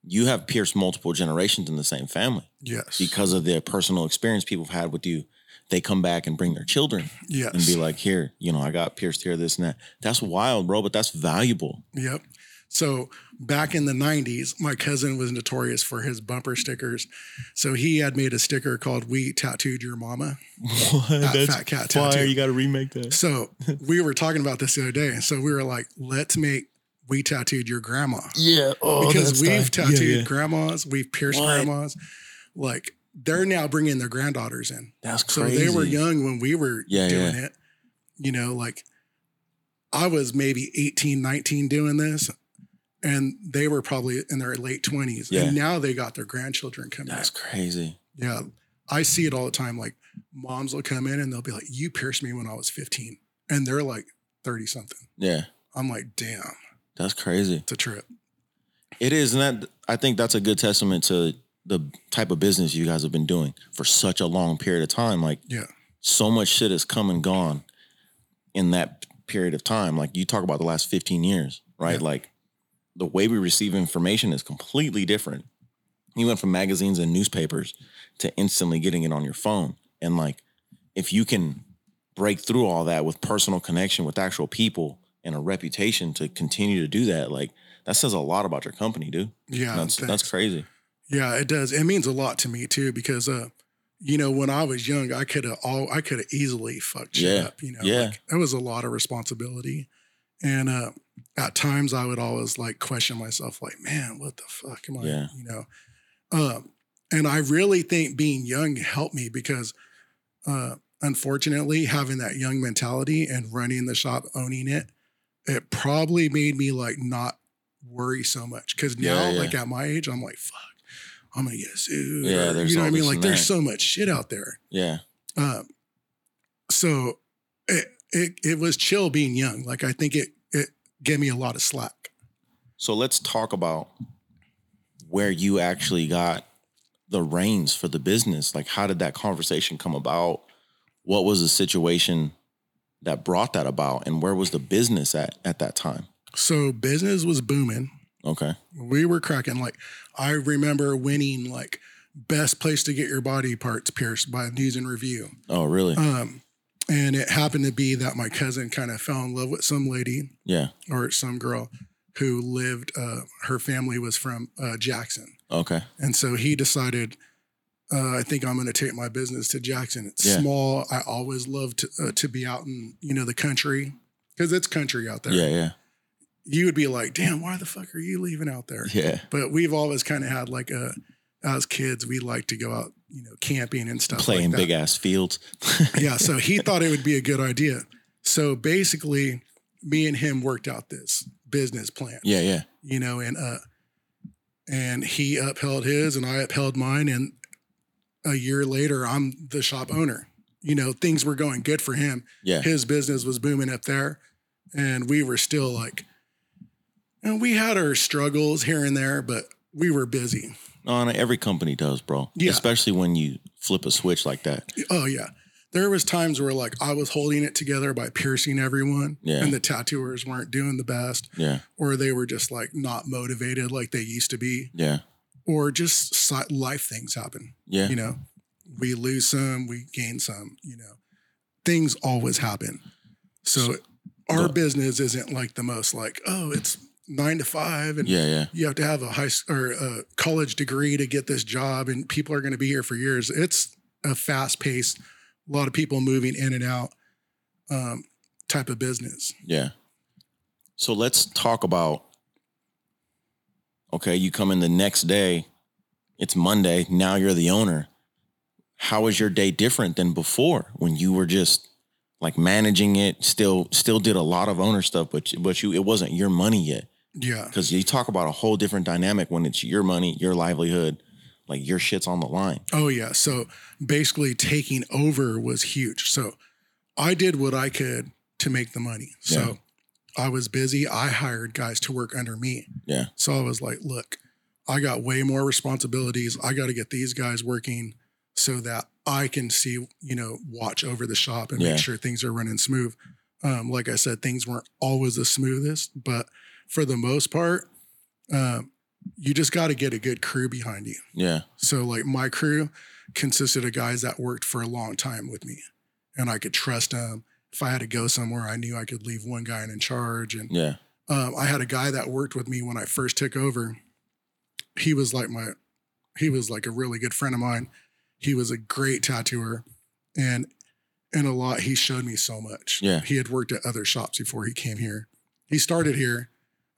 you have pierced multiple generations in the same family Yes. because of the personal experience people have had with you. They come back and bring their children yes. and be like, here, you know, I got pierced here, this and that. That's wild, bro, but that's valuable. Yep. So back in the 90s, my cousin was notorious for his bumper stickers. So he had made a sticker called We Tattooed Your Mama. What? That Fat Cat tattoo. You got to remake that. So we were talking about this the other day. So we were like, let's make We Tattooed Your Grandma. Yeah. Oh, because we've tight. tattooed Yeah, yeah. grandmas, we've pierced What? grandmas. Like they're now bringing their granddaughters in. That's So they were young when we were Yeah, doing it. You know, like I was maybe 18, 19 doing this, and they were probably in their late 20s. Yeah. And now they got their grandchildren coming That's in. crazy. Yeah. I see it all the time. Like moms will come in and they'll be like, You pierced me when I was 15. And they're like 30 something. Yeah. I'm like, damn, That's crazy. it's a trip. It is, and that I think that's a good testament to the type of business you guys have been doing for such a long period of time. Like Yeah. so much shit has come and gone in that period of time. Like you talk about the last 15 years, right? Yeah. Like the way we receive information is completely different. You went from magazines and newspapers to instantly getting it on your phone. And like, if you can break through all that with personal connection with actual people and a reputation to continue to do that, like that says a lot about your company, dude. Yeah, that's that's crazy. Yeah, it does. It means a lot to me too because uh you know, when I was young, I could have all I could have easily fucked shit Yeah, up, you know. yeah. Like it was a lot of responsibility. And uh at times I would always like question myself, like, man, what the fuck am I? Yeah. You know. Um and I really think being young helped me because uh unfortunately having that young mentality and running the shop, owning it, it probably made me like not worry so much. Cause now, Yeah, yeah. like at my age, I'm like, fuck, I'm gonna get sued. Yeah, there's you know what I mean? Like there's that. so much shit out there. Yeah. Um, so it, it it was chill being young. Like I think it it gave me a lot of slack. So let's talk about where you actually got the reins for the business. Like, how did that conversation come about? What was the situation that brought that about, and where was the business at at that time? So business was booming. Okay. We were cracking. Like I remember winning like best place to get your body parts pierced by News and Review. Oh, really? Um, and it happened to be that my cousin kind of fell in love with some lady yeah. or some girl who lived. Uh, her family was from uh, Jackson. Okay. And so he decided, uh, I think I'm going to take my business to Jackson. It's Yeah. small. I always love to uh, to be out in you know the country because it's country out there. Yeah. Yeah. You would be like, damn, why the fuck are you leaving out there? Yeah. But we've always kind of had like a, as kids, we like to go out, you know, camping and stuff. Playing like that. big ass fields. yeah. So he thought it would be a good idea. So basically, me and him worked out this business plan. Yeah. Yeah. you know, and uh and he upheld his and I upheld mine and a year later I'm the shop owner. You know, things were going good for him. Yeah. His business was booming up there and we were still like and we had our struggles here and there, but we were busy. No, every company does, bro. Yeah. Especially when you flip a switch like that. Oh yeah. There was times where like I was holding it together by piercing everyone Yeah. and the tattooers weren't doing the best Yeah. or they were just like not motivated like they used to be Yeah. or just life things happen. Yeah. you know we lose some we gain some you know things always happen so our Go- business isn't like the most like oh it's nine to five and Yeah. Yeah. you have to have a high or a college degree to get this job and people are going to be here for years it's a fast paced a lot of people moving in and out um, type of business Yeah. So let's talk about okay, you come in the next day, it's Monday, now you're the owner. How is your day different than before when you were just like managing it, still still did a lot of owner stuff, but but you it wasn't your money yet. Yeah Cuz you talk about a whole different dynamic when it's your money, your livelihood, like your shit's on the line. Oh yeah. So basically taking over was huge. So I did what I could to make the money. So I was busy. I hired guys to work under me. Yeah. So I was like, look, I got way more responsibilities. I got to get these guys working so that I can see, you know, watch over the shop and Yeah. make sure things are running smooth. Um, like I said, things weren't always the smoothest, but for the most part, um, you just got to get a good crew behind you. Yeah. So like my crew consisted of guys that worked for a long time with me, and I could trust them. If I had to go somewhere, I knew I could leave one guy in charge. And Yeah. um, I had a guy that worked with me when I first took over. He was like my, he was like a really good friend of mine. He was a great tattooer, and in a lot he showed me so much. Yeah. he had worked at other shops before he came here. He started here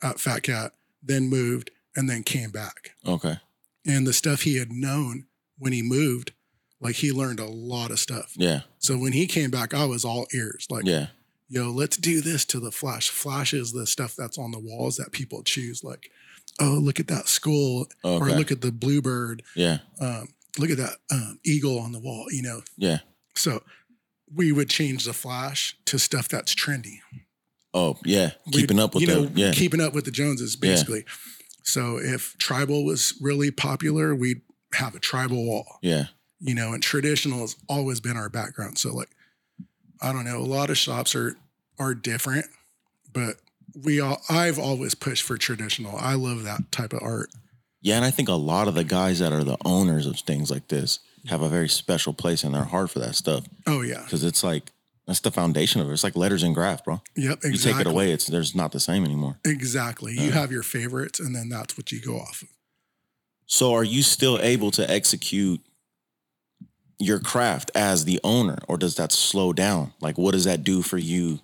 at Fat Cat, then moved, and then came back Okay. and the stuff he had known when he moved, like he learned a lot of stuff. Yeah. So when he came back, I was all ears. Like, Yeah. yo, let's do this to the flash. Flash is the stuff that's on the walls that people choose. Like, oh, look at that skull, or look at the bluebird. Yeah. Um, look at that um, eagle on the wall. You know. Yeah. So we would change the flash to stuff that's trendy. Oh, yeah. Keeping up with you the know, yeah. keeping up with the Joneses, Yeah. basically. So if tribal was really popular, we'd have a tribal wall. yeah. you know, and traditional has always been our background. So like, I don't know, a lot of shops are are different, but we all I've always pushed for traditional. I love that type of art. Yeah, and I think a lot of the guys that are the owners of things like this have a very special place in their heart for that stuff Oh yeah. because it's like that's the foundation of it. It's like letters and graph, bro. Yep. Exactly. You take it away, it's there's not the same anymore. Exactly. You Uh. have your favorites, and then that's what you go off of. So are you still able to execute your craft as the owner or does that slow down? Like what does that do for you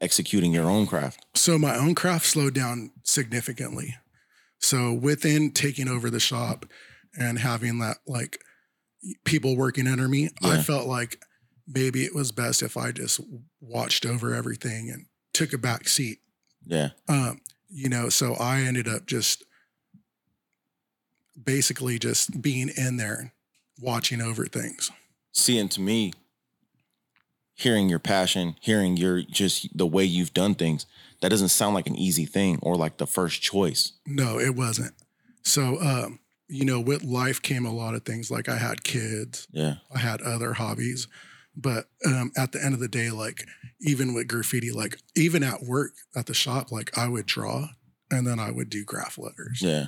executing your own craft? So my own craft slowed down significantly. So within taking over the shop and having that like people working under me, I felt like maybe it was best if I just watched over everything and took a back seat. Yeah. Um, you know, so I ended up just basically just being in there watching over things. Seeing to me hearing your passion, hearing your just the way you've done things, that doesn't sound like an easy thing or like the first choice. No, it wasn't. So um, you know, with life came a lot of things like I had kids, Yeah. I had other hobbies. But um, at the end of the day, like even with graffiti, like even at work at the shop, like I would draw and then I would do graph letters. Yeah.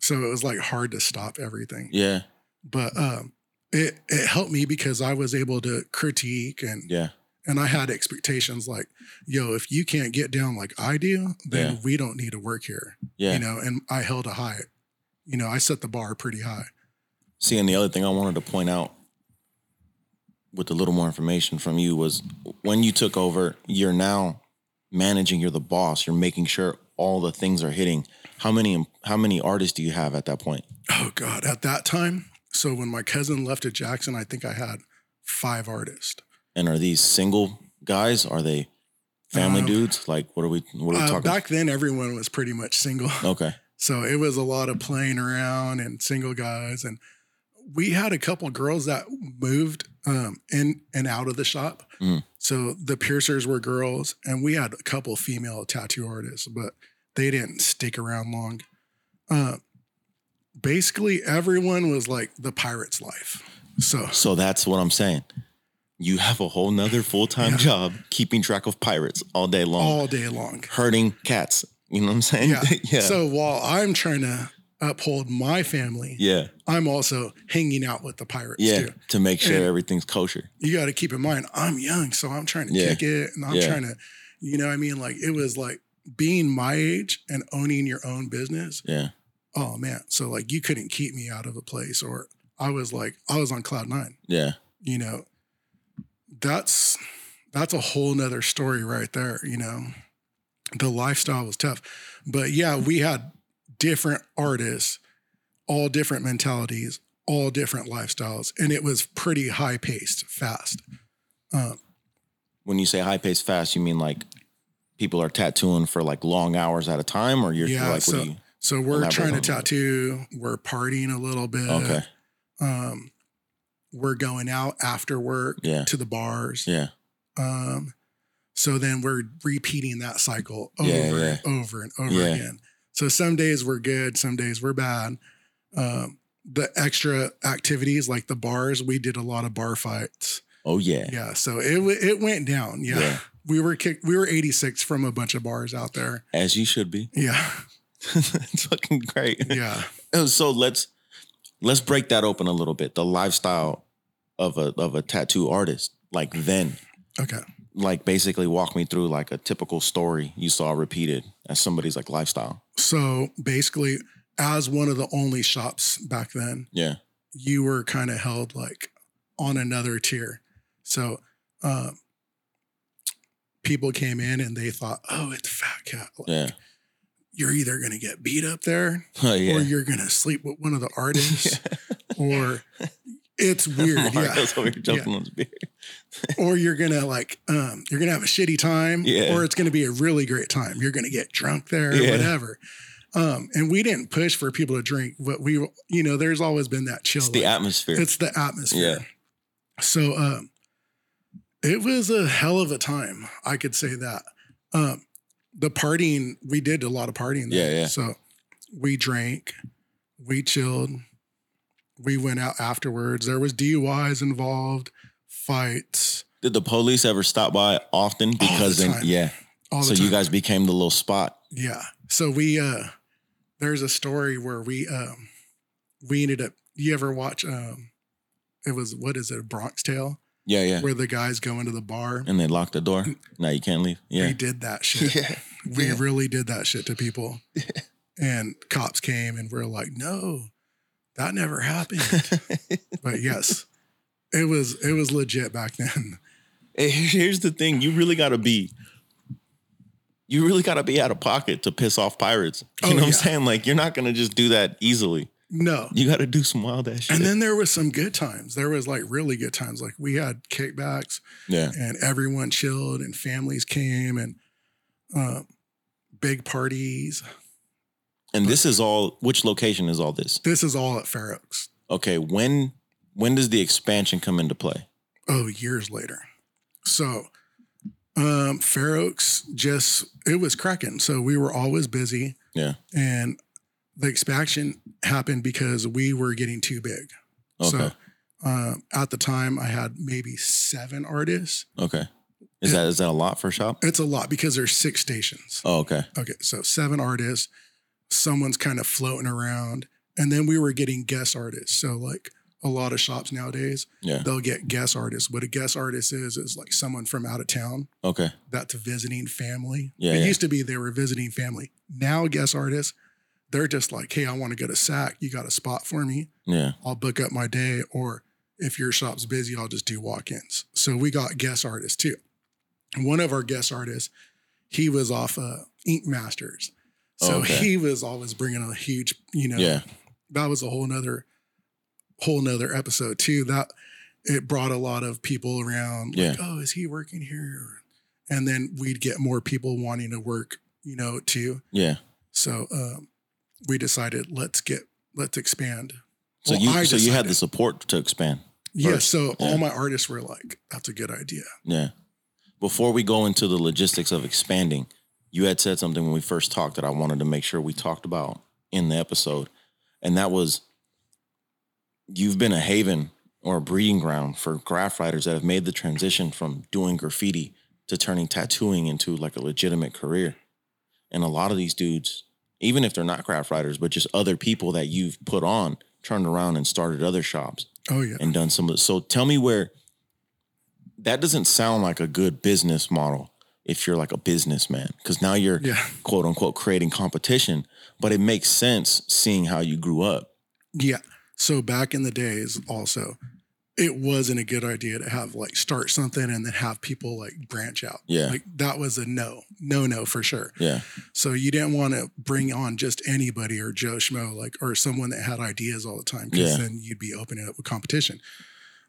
So it was like hard to stop everything. Yeah. But um, it it helped me because I was able to critique and Yeah. and I had expectations like, yo, if you can't get down like I do, then Yeah. we don't need to work here. Yeah. You know, and I held a high, you know, I set the bar pretty high. See, and the other thing I wanted to point out with a little more information from you was when you took over, you're now managing, you're the boss, you're making sure all the things are hitting. How many how many artists do you have at that point? Oh God, at that time. So when my cousin left at Jackson, I think I had five artists. And are these single guys? Are they family Um, dudes? Like what are we what are we Uh, talking? back then, everyone was pretty much single. okay. So it was a lot of playing around and single guys. And we had a couple girls that moved um, in and out of the shop. Mhm. So the piercers were girls, and we had a couple female tattoo artists, but they didn't stick around long. Uh, basically, everyone was like the pirate's life. So So that's what I'm saying. You have a whole nother full-time Yeah. job keeping track of pirates all day long, all day long. herding cats. You know what I'm saying? Yeah. yeah. So while I'm trying to uphold my family, yeah. I'm also hanging out with the pirates Yeah. too. To make sure And- everything's kosher. you got to keep in mind, I'm young, so I'm trying to Yeah. kick it and I'm Yeah. trying to, you know what I mean? Like it was like being my age and owning your own business. Yeah. Oh man. So like you couldn't keep me out of a place or I was like, I was on cloud nine, Yeah. you know, that's, that's a whole nother story right there. You know, the lifestyle was tough, but yeah, we had different artists, all different mentalities, all different lifestyles. And it was pretty high paced, fast. Um, When you say high paced fast, you mean like people are tattooing for like long hours at a time, or you're Yeah, like, so- you? So we're trying to that. tattoo. We're partying a little bit. Okay. Um, we're going out after work Yeah. to the bars. Yeah. Um, so then we're repeating that cycle over Yeah, yeah. and over and over again. So some days we're good, some days we're bad. Um, the extra activities like the bars, we did a lot of bar fights. Oh yeah. Yeah, so it it went down. Yeah. Yeah. we were kicked. We were eighty six from a bunch of bars out there. As you should be. Yeah, it's fucking great. yeah. So let's let's break that open a little bit. The lifestyle of a of a tattoo artist, like then, Okay. like basically walk me through like a typical story you saw repeated as somebody's like lifestyle. So basically, as one of the only shops back then, Yeah. you were kind of held like on another tier. So um, people came in and they thought, oh, it's Fat Cat. Like, Yeah. You're either going to get beat up there Oh or you're going to sleep with one of the artists or it's weird. yeah. Over jumping on his beard. or you're gonna like um you're gonna have a shitty time Yeah. or it's gonna be a really great time you're gonna get drunk there Yeah. whatever um and we didn't push for people to drink but we you know there's always been that chill It's the like, atmosphere. it's the atmosphere Yeah. so um it was a hell of a time i could say that um the partying we did a lot of partying there. Yeah, yeah. so we drank we chilled we went out afterwards there was duis involved fights Did the police ever stop by often? Because then, time. yeah, all the So time. you guys became the little spot. Yeah. So we uh there's a story where we um we ended up you ever watch um it was what is it, Bronx Tale? Yeah, yeah. Where the guys go into the bar. And they locked the door. Now you can't leave. Yeah, we did that shit. Yeah. We Yeah. really did that shit to people. And cops came and we're like, no, that never happened. but yes, it was it was legit back then. Here's the thing: you really got to be, you really got to be out of pocket to piss off pirates. You Oh, know what I'm saying? Like you're not gonna just do that easily. No. You got to do some wild ass shit. And then there was some good times. There was like really good times. Like we had kickbacks. yeah, and everyone chilled and families came and uh, big parties. And this is all. Which location is all this? This is all at Fair Oaks. Okay, when when does the expansion come into play? Oh, years later. So, um, Fair Oaks just it was cracking. So we were always busy, Yeah. and the expansion happened because we were getting too big. Okay. So, um, at the time, I had maybe seven artists. okay. Is that is that a lot for a shop? It's a lot because there's six stations. Oh, okay. Okay, so seven artists, someone's kind of floating around, and then we were getting guest artists. So like a lot of shops nowadays, Yeah. they'll get guest artists. What a guest artist is is like someone from out of town Okay. that's visiting family. Yeah, it yeah. used to be they were visiting family. Now guest artists, they're just like, hey, I want to go to SAC. You got a spot for me? Yeah. I'll book up my day, or if your shop's busy, I'll just do walk-ins. So we got guest artists too. One of our guest artists, he was off uh, Ink Masters, so Okay. he was always bringing a huge, you know, Yeah. that was a whole nother, whole nother episode too. That it brought a lot of people around. Like, Yeah. oh, is he working here? And then we'd get more people wanting to work, you know, too. Yeah. So um, we decided let's get let's expand. So Well, you I so you had the support to expand. Yeah, so Yeah. all my artists were like, "That's a good idea." Yeah. Before we go into the logistics of expanding, you had said something when we first talked that I wanted to make sure we talked about in the episode. And that was you've been a haven or a breeding ground for graph writers that have made the transition from doing graffiti to turning tattooing into like a legitimate career. And a lot of these dudes, even if they're not graph writers, but just other people that you've put on, turned around and started other shops Oh yeah, and done some of so tell me where that doesn't sound like a good business model if you're like a businessman because now you're yeah, quote unquote creating competition but it makes sense seeing how you grew up yeah. So back in the days, also, it wasn't a good idea to have like start something and then have people like branch out. Yeah. like that was a no, no, no for sure. yeah So you didn't want to bring on just anybody or Joe Schmo, like or someone that had ideas all the time, because Yeah. then you'd be opening up with competition.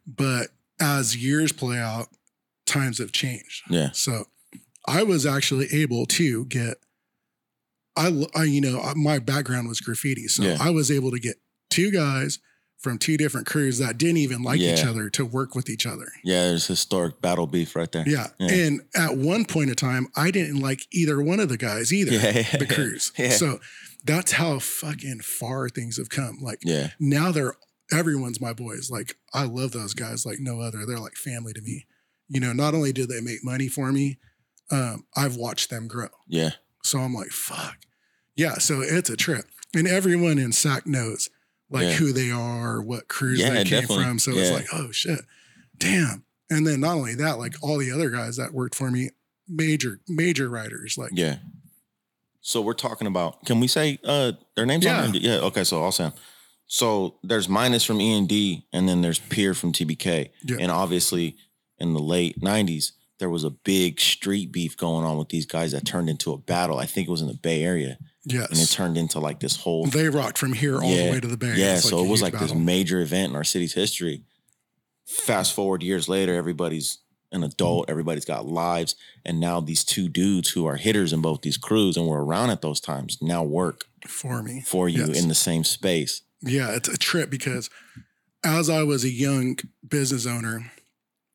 But as years play out, times have changed. yeah So I was actually able to get, I, I you know, my background was graffiti. So Yeah. I was able to get two guys from two different crews that didn't even like each other to work with each other. yeah there's historic battle beef right there Yeah. Yeah. And at one point in time, I didn't like either one of the guys either, Yeah. the crews. Yeah. So that's how fucking far things have come. Like yeah now they're, everyone's my boys. Like I love those guys like no other. They're like family to me. You know, not only do they make money for me, um, I've watched them grow. yeah So I'm like, fuck. Yeah. So it's a trip. And everyone in SAC knows like Yeah. who they are, what crews Yeah, they came definitely. from. So it's like, oh shit. Damn. And then not only that, like all the other guys that worked for me, major, major writers. Like, yeah so we're talking about can we say uh their names Yeah. on yeah okay so i'll say 'em. so there's minus from e and d and then there's Pierre from tbk Yeah. and obviously in the late 90s there was a big street beef going on with these guys that turned into a battle i think it was in the bay area Yes. and it turned into like this whole They rocked from here all Yeah. the way to the Bay. yeah so a it was like this major event in our city's history fast forward years later everybody's an adult everybody's got lives and now these two dudes who are hitters in both these crews and were around at those times now work for me. for you Yes. in the same space Yeah, it's a trip because as I was a young business owner,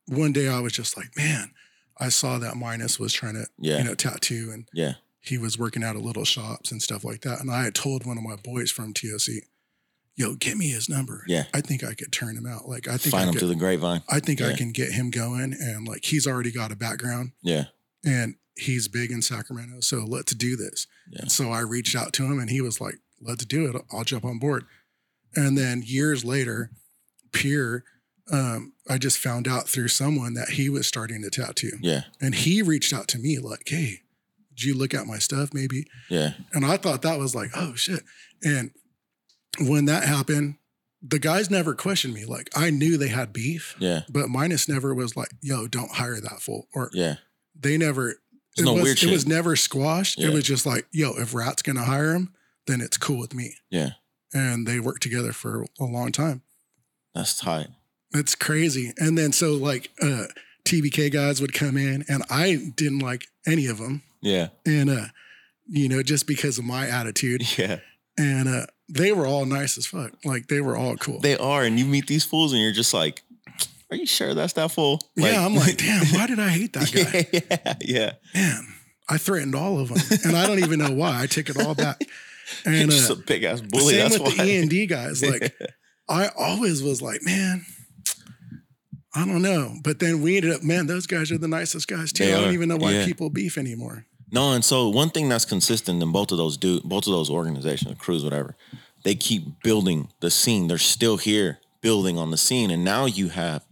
one day I was just like, man, I saw that Minus was trying to, yeah you know, tattoo and yeah he was working out of little shops and stuff like that. And I had told one of my boys from TOC, yo, get me his number. Yeah. I think I could turn him out. Like I think find I them could, through the grapevine I think I can get him going. And like he's already got a background yeah and he's big in Sacramento, so let's do this. Yeah. And so I reached out to him, and he was like, "Let's do it. I'll jump on board." And then years later, Pierre, um, I just found out through someone that he was starting to tattoo, Yeah. and he reached out to me like, "Hey, did you look at my stuff, maybe?" Yeah. And I thought that was like, "Oh shit!" And when that happened, the guys never questioned me. Like I knew they had beef, Yeah. but Minus never was like, "Yo, don't hire that fool," or Yeah. they never. There's it no was, It was never squashed. Yeah. It was just like, "Yo, if Rat's gonna hire him, then it's cool with me." Yeah. And they worked together for a long time. That's tight. It's crazy. And then so like uh TBK guys would come in, and I didn't like any of them, Yeah. and uh, you know, just because of my attitude, Yeah. and uh, they were all nice as fuck. Like they were all cool. They are. And you meet these fools and you're just like, are you sure that's that fool? yeah, I'm like, damn, why did I hate that guy? yeah. Yeah. Man, I threatened all of them, and I don't even know why. I take it all back. And just uh, a big ass bully. same That's with why. the E and D guys. Like I always was like, man, I don't know. But then we ended up, man, those guys are the nicest guys too. They I don't are. even know why Yeah. people beef anymore. No, and so one thing that's consistent in both of those do both of those organizations, crews, whatever, they keep building the scene. They're still here building on the scene, and now you have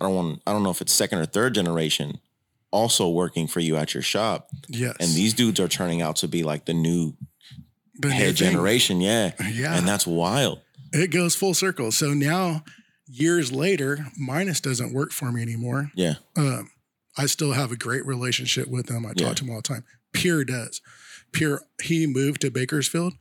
I don't want I don't know if it's second or third generation also working for you at your shop, Yes. and these dudes are turning out to be like the new The head thing. generation, yeah, Yeah. and that's wild. it goes full circle. So now, years later, Minus doesn't work for me anymore. Yeah, Um, I still have a great relationship with him. I Yeah. talk to him all the time. Pierre does. Pierre, he moved to Bakersfield,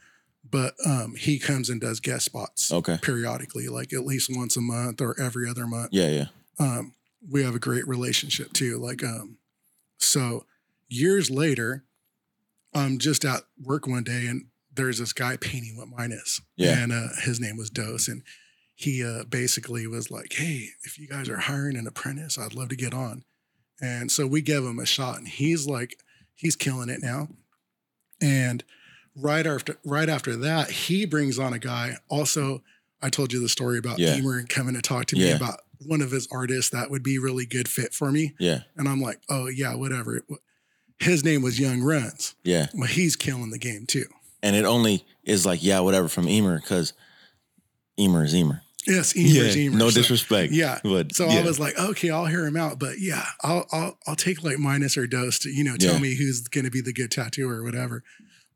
but um, he comes and does guest spots okay, periodically, like at least once a month or every other month. yeah, yeah, Um, we have a great relationship too. Like, um, so years later, I'm just at work one day and there's this guy painting what mine is. Yeah. And uh, his name was Dose. And he uh, basically was like, hey, if you guys are hiring an apprentice, I'd love to get on. And so we gave him a shot and he's like, he's killing it now. And right after right after that, he brings on a guy. Also, I told you the story about Yeah. Emer coming to talk to me Yeah. about one of his artists that would be really good fit for me. yeah, And I'm like, oh yeah, whatever. His name was Young Runs. yeah, Well, he's killing the game too. and it only is like yeah, whatever from Emer because Emer is Emer. Yes, Emer's yeah, Emer. no So- disrespect. yeah. but So yeah. I was like, okay, I'll hear him out, but yeah, I'll I'll I'll take like minus or dose to you know tell Yeah. me who's going to be the good tattooer or whatever.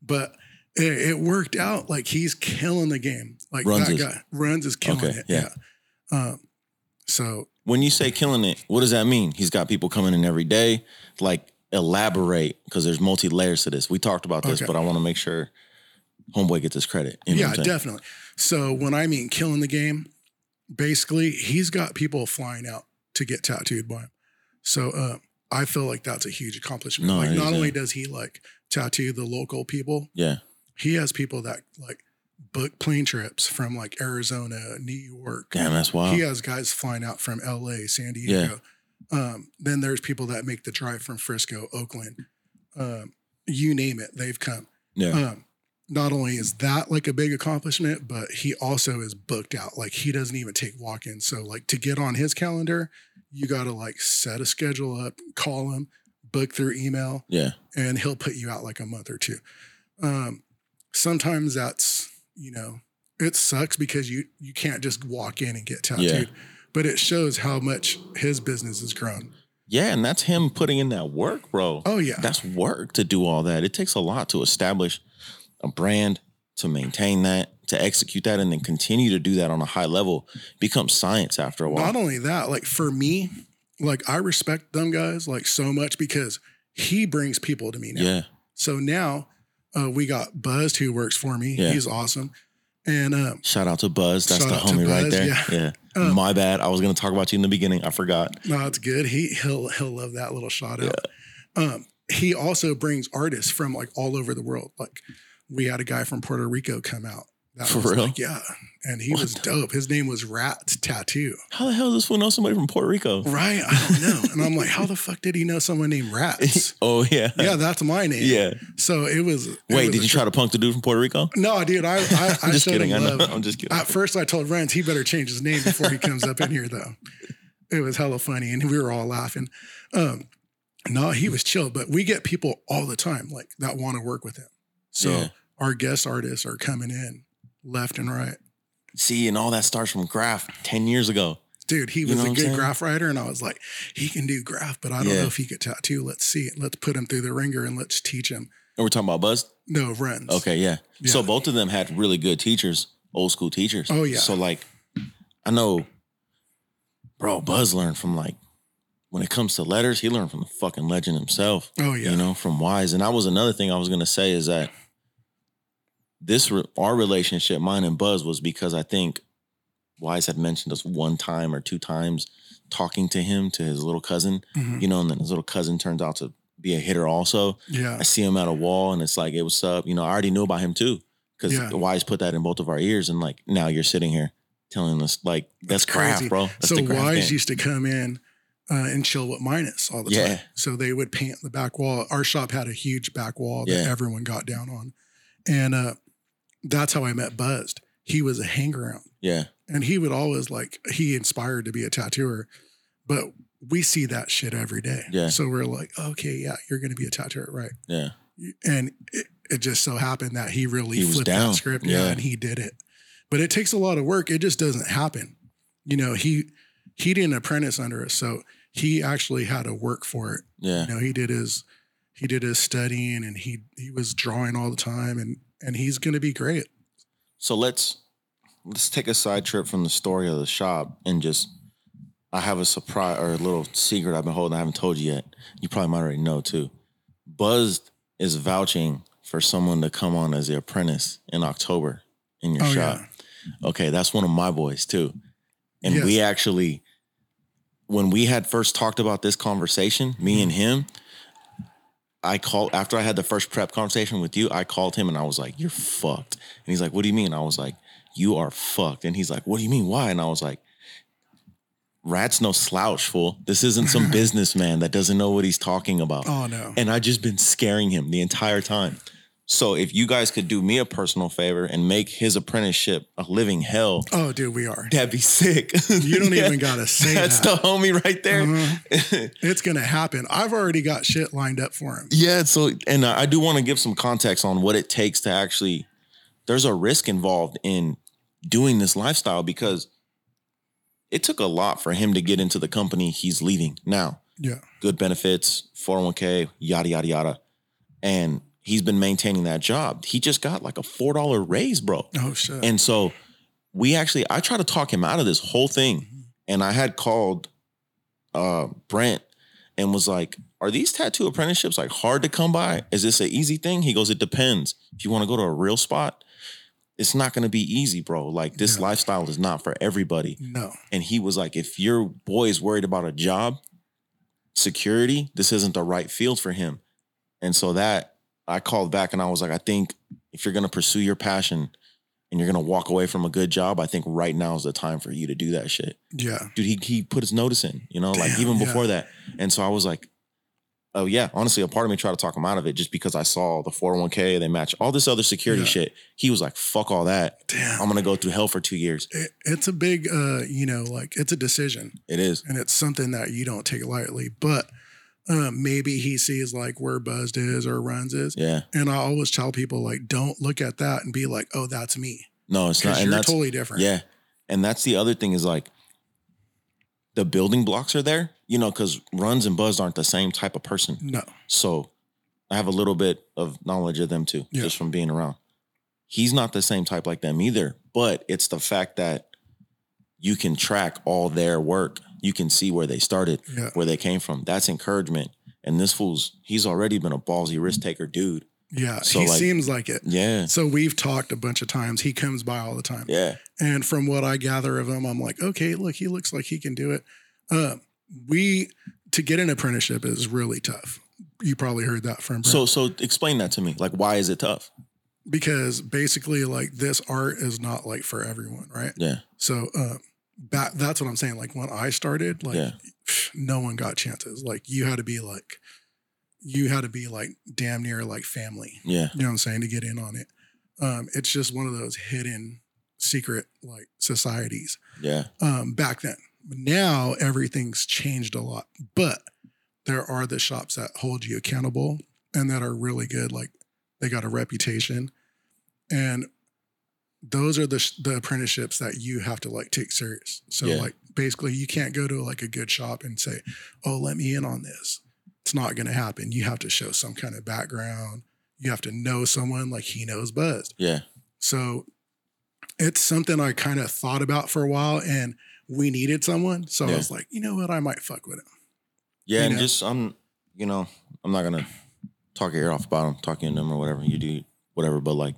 But it, it worked out. Like he's killing the game. Like Runs that is- guy runs is killing Okay, it. yeah. Yeah. Um. So when you say killing it, what does that mean? He's got people coming in every day. Like elaborate because there's multi layers to this. We talked about this, Okay. but I want to make sure homeboy gets his credit. You know yeah, what I'm saying? definitely. So when I mean killing the game, basically he's got people flying out to get tattooed by him. So uh, I feel like that's a huge accomplishment. No, like is, not only yeah. does he like tattoo the local people, Yeah, he has people that like book plane trips from like Arizona, New York. damn, that's wild. He has guys flying out from LA, San Diego. Um, then there's people that make the drive from Frisco, Oakland. Um, you name it, they've come. yeah, Um, not only is that like a big accomplishment, but he also is booked out. Like he doesn't even take walk-ins. So like to get on his calendar, you got to like set a schedule up, call him, book through email, yeah, and he'll put you out like a month or two. Um, sometimes that's you know it sucks because you you can't just walk in and get tattooed, but it shows how much his business has grown. yeah. And that's him putting in that work, bro. Oh yeah, That's work to do all that. It takes a lot to establish a brand, to maintain that, to execute that, and then continue to do that on a high level. Becomes science after a while. Not only that, like for me, like I respect them guys like so much because he brings people to me now. yeah, So now uh, we got Buzz who works for me. Yeah. He's awesome. And um, shout out to Buzz. That's the to homie right there. yeah. Yeah, Um, my bad. I was gonna talk about you in the beginning. I forgot. no, it's good. He he'll he'll love that little shout out. Um, he also brings artists from like all over the world. Like we had a guy from Puerto Rico come out. That For was real? Like, yeah, and he was dope. His name was Rat Tattoo. How the hell does this fool know somebody from Puerto Rico? Right? I don't know. and I'm like, how the fuck did he know someone named Rats? oh yeah, yeah, that's my name. yeah. So it was. it Wait, was did you try to punk the dude from Puerto Rico? No, dude, I I, I I'm just kidding. I know. Love. I'm just kidding. At first, I told Renz he better change his name before he comes up in here, though. It was hella funny, and we were all laughing. Um, No, he was chill, but we get people all the time like that want to work with him. So Yeah. our guest artists are coming in left and right. See, and all that starts from graph 10 years ago. Dude, he You was know a good graph writer, and I was like, he can do graph, but I don't Yeah. know if he could tattoo. Let's see it. Let's put him through the ringer and let's teach him. And we're talking about Buzz? No runs. Okay, yeah. So both of them had really good teachers, old school teachers. Oh, yeah. So like, I know, bro, Buzz learned from like, when it comes to letters, he learned from the fucking legend himself. Oh yeah. You know, from Wise. And that was another thing I was gonna say is that this re- our relationship, mine and Buzz, was because I think Wise had mentioned us one time or two times talking to him to his little cousin. Mhm. You know, and then his little cousin turns out to be a hitter also. Yeah. I see him at a wall and it's like, hey, what's up? You know, I already knew about him too. Because Yeah. Wise put that in both of our ears. And like now you're sitting here telling us like that's, That's crazy. bro. That's so Wise game. used to come in uh, and chill with Minus all the Yeah. time. So they would paint the back wall. Our shop had a huge back wall that Yeah. everyone got down on. And uh, that's how I met Buzzed. He was a hang around. yeah. And he would always like, he inspired to be a tattooer. But we see that shit every day. Yeah. So we're like, okay, yeah, you're going to be a tattooer, right? Yeah. and it, it just so happened that he really He flipped down. that script yeah. Yeah. and he did it but it takes a lot of work it just doesn't happen you know he he didn't apprentice under us so he actually had to work for it Yeah. you know he did his he did his studying and he he was drawing all the time and and he's going to be great So let's let's take a side trip from the story of the shop and just I have a surprise or a little secret I've been holding I haven't told you yet. You probably might already know too. Buzzed is vouching for someone to come on as the apprentice in October in your Oh, shop. yeah. Okay, that's one of my boys too. And Yes. we actually when we had first talked about this conversation, me and him, I called after I had the first prep conversation with you, I called him and I was like, You're fucked. And he's like, What do you mean? I was like, You are fucked. And he's like, What do you mean? Why? And I was like, Rat's no slouch, fool. This isn't some businessman that doesn't know what he's talking about. oh no And I just been scaring him the entire time. So if you guys could do me a personal favor and make his apprenticeship a living hell, oh dude we are that'd be sick. you don't Yeah. even gotta say That's that the homie right there. Uh-huh. it's going to happen i've already got shit lined up for him Yeah, so and I I do want to give some context on what it takes to actually. There's a risk involved in doing this lifestyle because it took a lot for him to get into the company he's leaving now. yeah Good benefits, 401k, yada yada yada, and he's been maintaining that job. He just got like a four dollar raise, bro. oh shit And so we actually, I tried to talk him out of this whole thing. And I had called uh, Brent and was like, Are these tattoo apprenticeships like hard to come by? Is this an easy thing? He goes, It depends. If you want to go to a real spot, it's not going to be easy, bro. Like this lifestyle is not for everybody. no And he was like, If your boy is worried about a job, security, this isn't the right field for him. And so that I called back and I was like, I think if you're going to pursue your passion and you're going to walk away from a good job, I think right now is the time for you to do that shit. yeah Dude, he, he put his notice in, you know, like Damn, even yeah. before that. And so I was like, oh yeah, honestly, a part of me tried to talk him out of it just because I saw the 401k, they match all this other security Yeah. shit. He was like, fuck all that. damn I'm going to go through hell for two years. it, it's a big uh you know like it's a decision It is. and it's something that you don't take lightly but uh, maybe he sees like where buzzed is or runs is Yeah. and i always tell people like don't look at that and be like oh that's me No, it's not. And that's, totally different Yeah. And that's the other thing is like the building blocks are there, you know, because runs and buzz aren't the same type of person. no So I have a little bit of knowledge of them too, Yeah. just from being around. He's not the same type like them either, but it's the fact that you can track all their work. You can see where they started, yeah where they came from. That's encouragement. And this fool's, he's already been a ballsy risk taker dude. yeah So, he like- seems like it Yeah. so we've talked a bunch of times he comes by all the time Yeah. And from what I gather of him, I'm like, okay, look, he looks like he can do it. Uh, we to get an apprenticeship is really tough. You probably heard that from Brent. So, so explain that to me. Like, why is it tough? because basically, like this art is not like for everyone, right? Yeah. So uh, that that's what I'm saying. Like when I started, like Yeah. no one got chances. Like you had to be like, you had to be like damn near like family. Yeah. You know what I'm saying to get in on it. Um, it's just one of those hidden secret like societies. Yeah. um, back then. Now everything's changed a lot, but there are the shops that hold you accountable and that are really good. Like they got a reputation, and those are the the apprenticeships that you have to like take serious. So Yeah. like basically, you can't go to like a good shop and say, "Oh, let me in on this." It's not going to happen. You have to show some kind of background. You have to know someone like he knows Buzz. Yeah. So it's something I kind of thought about for a while and we needed someone. So Yeah. I was like, you know what? I might fuck with him. Yeah. You and know? just, I'm, you know, I'm not going to talk your ear off about him, talking to him or whatever. You do whatever. But like,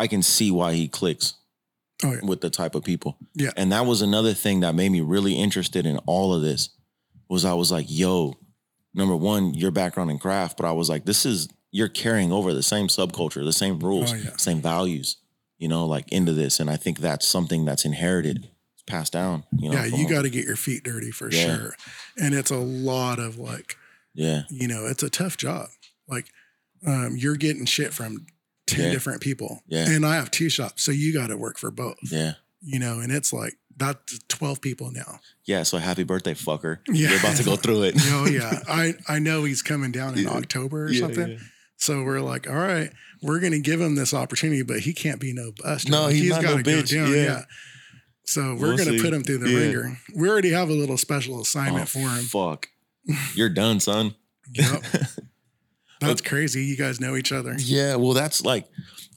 I can see why he clicks Oh, yeah. with the type of people. Yeah. And that was another thing that made me really interested in all of this was I was like, yo, number one, your background in craft, but I was like, this is you're carrying over the same subculture, the same rules, Oh, yeah. same values, you know, like into this. And I think that's something that's inherited, it's passed down, you know. yeah, you got to get your feet dirty for Yeah. sure. And it's a lot of like, Yeah. you know, it's a tough job. Like, um, you're getting shit from 10 Yeah. different people. Yeah. And I have two shops. So you got to work for both, Yeah. you know, and it's like, that's 12 people now. Yeah. So happy birthday, fucker. Yeah. You're about to go through it. Oh, yeah. I, I know he's coming down in Yeah. October or Yeah, something. So we're like, all right, we're going to give him this opportunity, but he can't be no buster. No, Like, he's not no gotta bitch. Down. Yeah. So we're We'll going to put him through the ringer. We already have a little special oh, assignment Oh, for him. Fuck. You're done, son. Yep. That's crazy. You guys know each other. Yeah, well, that's like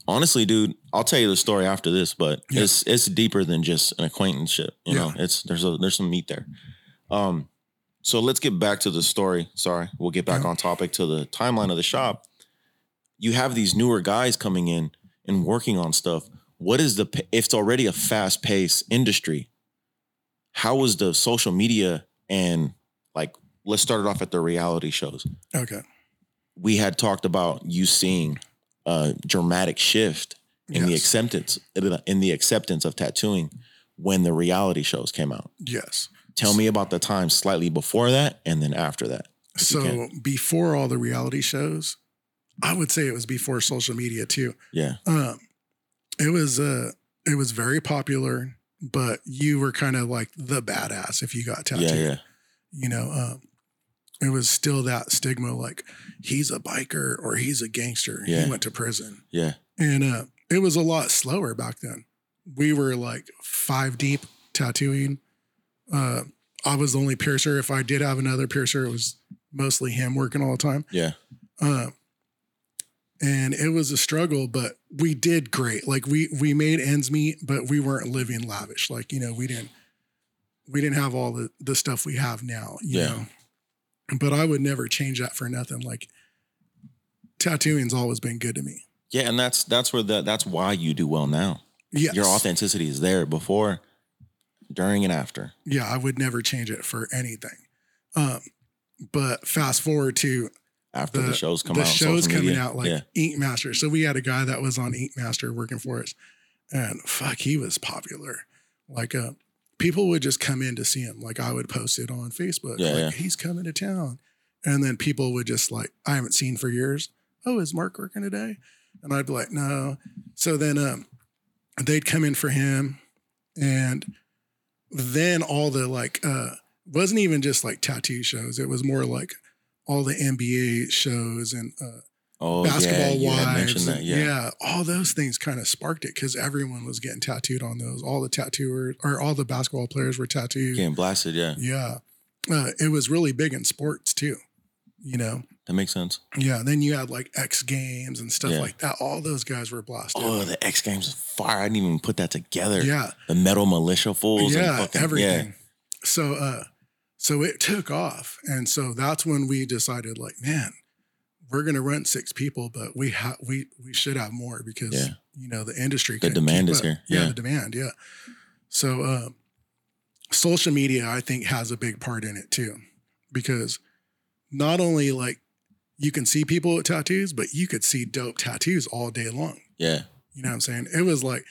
honestly, dude. I'll tell you the story after this, but Yeah. it's it's deeper than just an acquaintanceship. You know, Yeah. it's there's a there's some meat there. Um, so let's get back to the story. Sorry, we'll get back Yeah. on topic to the timeline of the shop. You have these newer guys coming in and working on stuff. What is the? If it's already a fast paced industry, how was the social media and like? Let's start it off at the reality shows Okay. We had talked about you seeing a dramatic shift in the acceptance in the acceptance of tattooing when the reality shows came out. Yes. Tell me about the time slightly before that and then after that. So before all the reality shows, I would say it was before social media too. Yeah, Um, it was uh, it was very popular, but you were kind of like the badass if you got tattooed. yeah, yeah, You know, um, it was still that stigma like he's a biker or he's a gangster. Yeah. He went to prison, yeah, and uh, it was a lot slower back then. We were like five deep tattooing. Uh, I was the only piercer. If I did have another piercer, it was mostly him working all the time. yeah, Uh, and it was a struggle, but we did great. Like we we made ends meet, but we weren't living lavish. Like you know, we didn't we didn't have all the the stuff we have now. You Yeah. know, but I would never change that for nothing. Like tattooing's always been good to me. yeah. And that's that's where the that's why you do well now. Yes. Your authenticity is there before, during, and after. yeah, I would never change it for anything. Um, but fast forward to After the, The- shows come the out, The shows coming media. out like yeah, Ink Master. So we had a guy that was on Ink Master working for us, and fuck, he was popular. Like, uh, people would just come in to see him. Like, I would post it on Facebook. Yeah, like, yeah. he's coming to town, and then people would just like, I haven't seen for years. Oh, is Mark working today? And I'd be like, no. So then, um, they'd come in for him, and then all the like, uh, wasn't even just like tattoo shows. It was more like all the NBA shows and uh, oh basketball yeah, wives. that. and- Yeah, all those things kind of sparked it because everyone was getting tattooed on those. All the tattooers or all the basketball players were tattooed. getting blasted. Yeah, Yeah. Uh, it was really big in sports too, you know? that makes sense. Yeah. Then you had like X Games and stuff Yeah. like that. All those guys were blasted. Oh, the X Games is fire. I didn't even put that together. yeah. The Metal Mulisha fools. and Yeah. fucking, everything. Yeah. So, uh, so it took off. And so that's when we decided like, man, we're going to rent six people, but we have, we, we should have more because, Yeah. you know, the industry, The demand is up. here. Yeah, Yeah. The demand. Yeah. So, uh, social media, I think has a big part in it too, because not only like you can see people with tattoos, but you could see dope tattoos all day long. Yeah. You know what I'm saying? It was like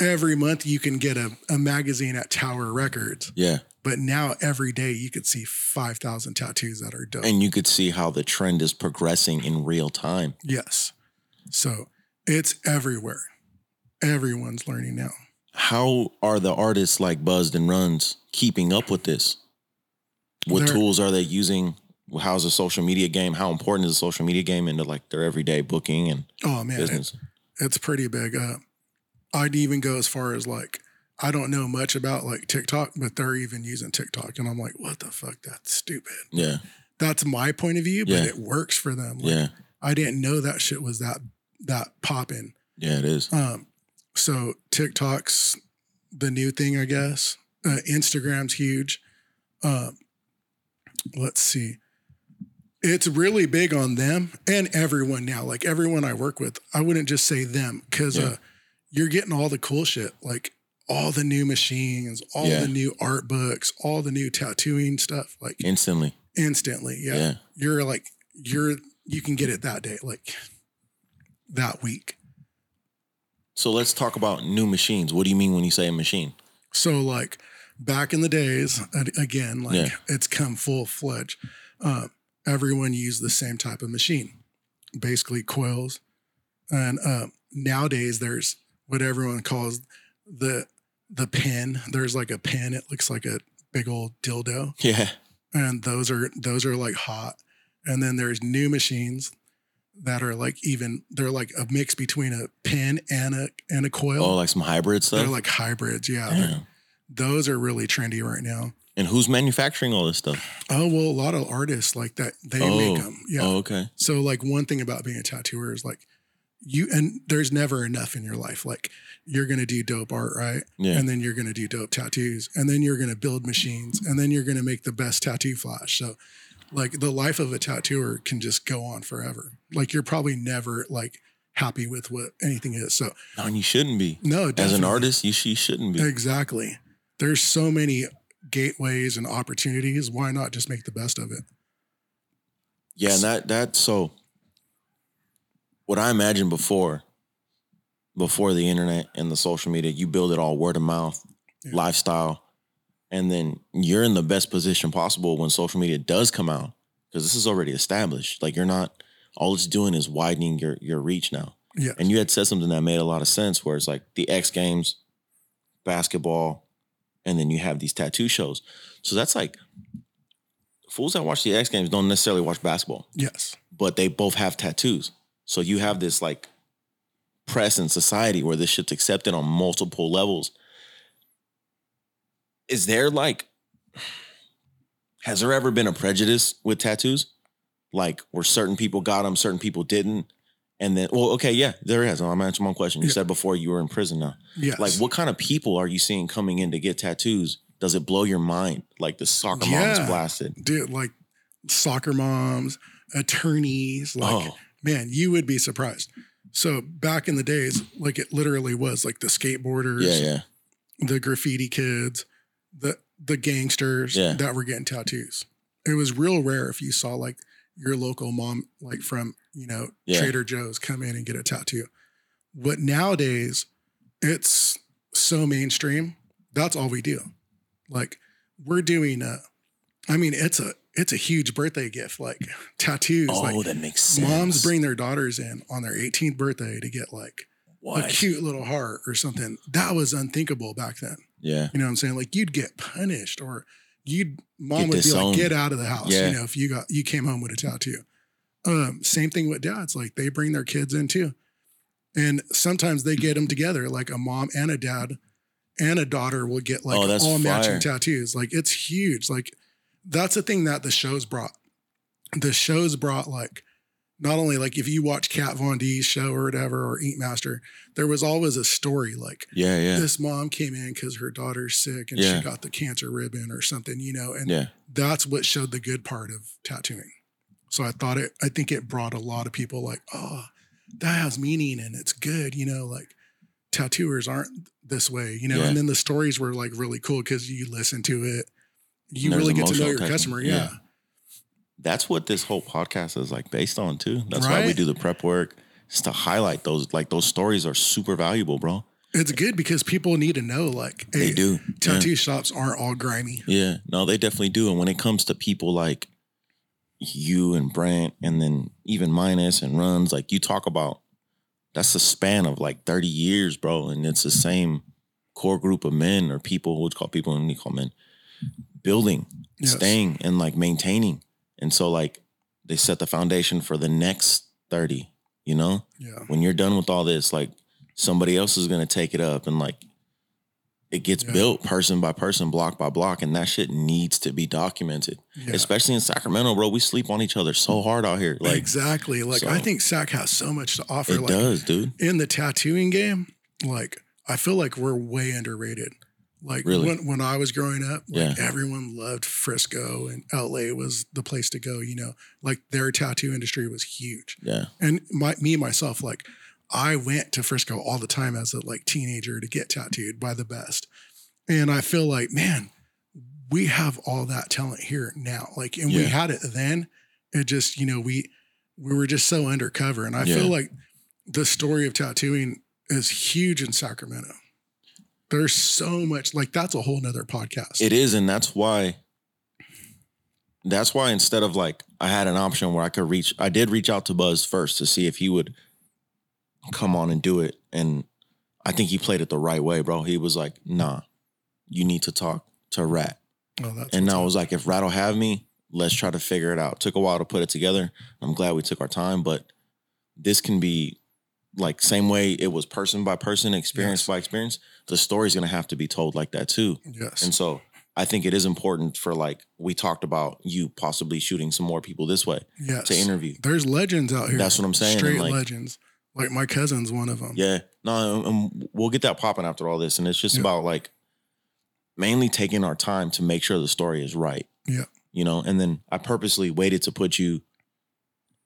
every month you can get a, a magazine at Tower Records, Yeah. but now every day you could see 5,000 tattoos that are dope. And you could see how the trend is progressing in real time. yes. So it's everywhere. Everyone's learning now. How are the artists like Buzzed and Runs keeping up with this? What They're- tools are they using how's the social media game? How important is the social media game into like their everyday booking and Oh man, it- business? it's pretty big. Uh, I'd even go as far as like I don't know much about like TikTok, but they're even using TikTok, and I'm like, what the fuck? That's stupid. Yeah, That's my point of view, but Yeah. it works for them. Like, yeah, I didn't know that shit was that that popping. yeah. It is. Um, so TikTok's the new thing, I guess. Uh, Instagram's huge. Um, let's see. It's really big on them and everyone now. Like everyone I work with, I wouldn't just say them because Yeah. uh, you're getting all the cool shit, like all the new machines, all Yeah. the new art books, all the new tattooing stuff, like Instantly. instantly. Yeah. Yeah. You're like, you're, you can get it that day, like that week. So let's talk about new machines. What do you mean when you say a machine? So like back in the days, again, like Yeah. it's come full fledged. Uh, everyone used the same type of machine, basically coils. And uh, nowadays, there's what everyone calls the the pin. There's like a pin. It looks like a big old dildo, Yeah. and those are those are like hot. And then there's new machines that are like even they're like a mix between a pin and a and a coil. Oh, like some hybrid stuff. they're like hybrids. Yeah, those are really trendy right now. And who's manufacturing all this stuff? Oh well, a lot of artists like that they oh. make them. Yeah. Oh, okay. So like one thing about being a tattooer is like you and there's never enough in your life. Like you're gonna do dope art, right? Yeah. And then you're gonna do dope tattoos, and then you're gonna build machines, and then you're gonna make the best tattoo flash. So like the life of a tattooer can just go on forever. Like you're probably never like happy with what anything is. So No, and you shouldn't be. no, As an artist, you, you shouldn't be. Exactly. There's so many gateways and opportunities. Why not just make the best of it? Yeah, and that that so what I imagined before, before the internet and the social media, you build it all word of mouth, Yeah. lifestyle, and then you're in the best position possible when social media does come out because this is already established. Like you're not all it's doing is widening your your reach now. Yeah. And you had said something that made a lot of sense, where it's like the X Games, basketball, and then you have these tattoo shows. So that's like fools that watch the X Games don't necessarily watch basketball, Yes. but they both have tattoos. So you have this like press in society where this shit's accepted on multiple levels. Is there like, has there ever been a prejudice with tattoos? Like where certain people got them, certain people didn't? And then, well, okay, yeah, there is. I'm answering one question. You Yeah. said before you were in prison now. Yes. Like, what kind of people are you seeing coming in to get tattoos? Does it blow your mind? Like the soccer mom is Yeah. blasted. Dude, like soccer moms, attorneys, like oh, man, you would be surprised. So back in the days, like it literally was like the skateboarders, yeah, yeah. the graffiti kids, the the gangsters Yeah. that were getting tattoos. It was real rare if you saw like your local mom, like from you know Yeah. Trader Joe's, come in and get a tattoo. But nowadays, it's so mainstream. That's all we do. Like we're doing. Uh, I mean, it's a it's a huge birthday gift. Like tattoos. Oh, like that makes sense. moms bring their daughters in on their 18th birthday to get like what? a cute little heart or something. That was unthinkable back then. Yeah, You know what I'm saying? Like you'd get punished or you'd mom Get would be like, get out of the house, Yeah. you know, if you got you came home with a tattoo. Um, same thing with dads. Like they bring their kids in too. And sometimes they get them together, like a mom and a dad and a daughter will get like Oh, all matching tattoos. Like it's huge. Like that's the thing that the shows brought. The shows brought like not only like if you watch Kat Von D's show or whatever or Ink Master, there was always a story like yeah, yeah, this mom came in because her daughter's sick and Yeah. she got the cancer ribbon or something, you know, and yeah. that's what showed the good part of tattooing. So I thought it, I think it brought a lot of people like, oh, that has meaning and it's good, you know, like tattooers aren't this way, you know, Yeah. and then the stories were like really cool because you listen to it, you really get to know your customer. Yeah. Yeah. That's what this whole podcast is like based on too. That's why we do the prep work, just to highlight those. Like those stories are super valuable, bro. It's good because people need to know like, They hey, do. Yeah. tattoo shops aren't all grimy. Yeah, no, they definitely do. And when it comes to people like you and Brent, and then even Minus and Runs, like you talk about, that's the span of like 30 years, bro. And it's the same core group of men or people, you call people, and you call men, building, Yes. staying, and like maintaining. And so like they set the foundation for the next 30, you know? Yeah. When you're done with all this, like somebody else is gonna take it up and like it gets Yeah. built person by person, block by block, and that shit needs to be documented. Yeah. Especially in Sacramento, bro. We sleep on each other so hard out here. Like exactly. Like I think SAC has so much to offer. it like does, dude. in the tattooing game, like I feel like we're way underrated. Like Really? when when I was growing up, like Yeah. everyone loved Frisco and LA was the place to go, you know. Like their tattoo industry was huge. Yeah. And my me myself, like I went to Frisco all the time as a like teenager to get tattooed by the best. And I feel like, man, we have all that talent here now. Like, and we had it then. It just, you know, we we were just so undercover. And I Yeah. feel like the story of tattooing is huge in Sacramento. There's so much like that's a whole nother podcast. It is, and that's why. That's why instead of like I had an option where I could reach, I did reach out to Buzz first to see if he would come on and do it, and I think he played it the right way, bro. He was like, "Nah, you need to talk to Rat," oh, that's and I was like, "If Rat'll have me, let's try to figure it out." Took a while to put it together. I'm glad we took our time, but this can be like same way it was person by person, experience Yes. by experience. The story's gonna have to be told like that too. yes. And so I think it is important for like we talked about you possibly shooting some more people this way yes. to interview. There's legends out here. That's what I'm saying, Straight like- legends. Like my cousin's one of them. Yeah, no, and- and we'll get that popping after all this, and it's just Yeah. about like mainly taking our time to make sure the story is right. Yeah. you know, and then I purposely waited to put you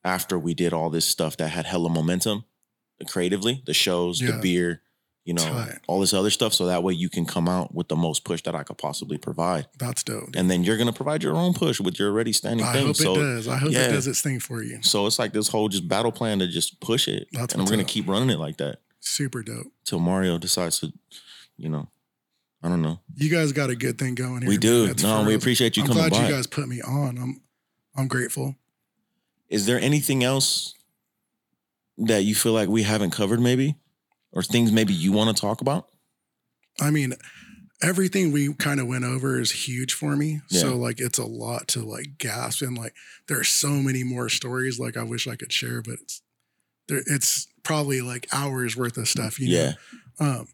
after we did all this stuff that had hella momentum creatively, the shows, the beer, you know, Tight. all this other stuff, so that way you can come out with the most push that I could possibly provide. That's dope. and then you're gonna provide your own push with your already standing I thing. hope so it does. I hope yeah. it does its thing for you. so it's like this whole just battle plan to just push it, That's and we're gonna up. keep running it like that Super dope. till Mario decides to, you know, I don't know. You guys got a good thing going here. we do. No, we appreciate you I'm coming glad by. you guys put me on. I'm I'm grateful. Is there anything else that you feel like we haven't covered, maybe, or things maybe you want to talk about? I mean, everything we kind of went over is huge for me. Yeah. So like it's a lot to like gasp and like there are so many more stories like I wish I could share, but it's there it's probably like hours worth of stuff, you know. yeah, Um,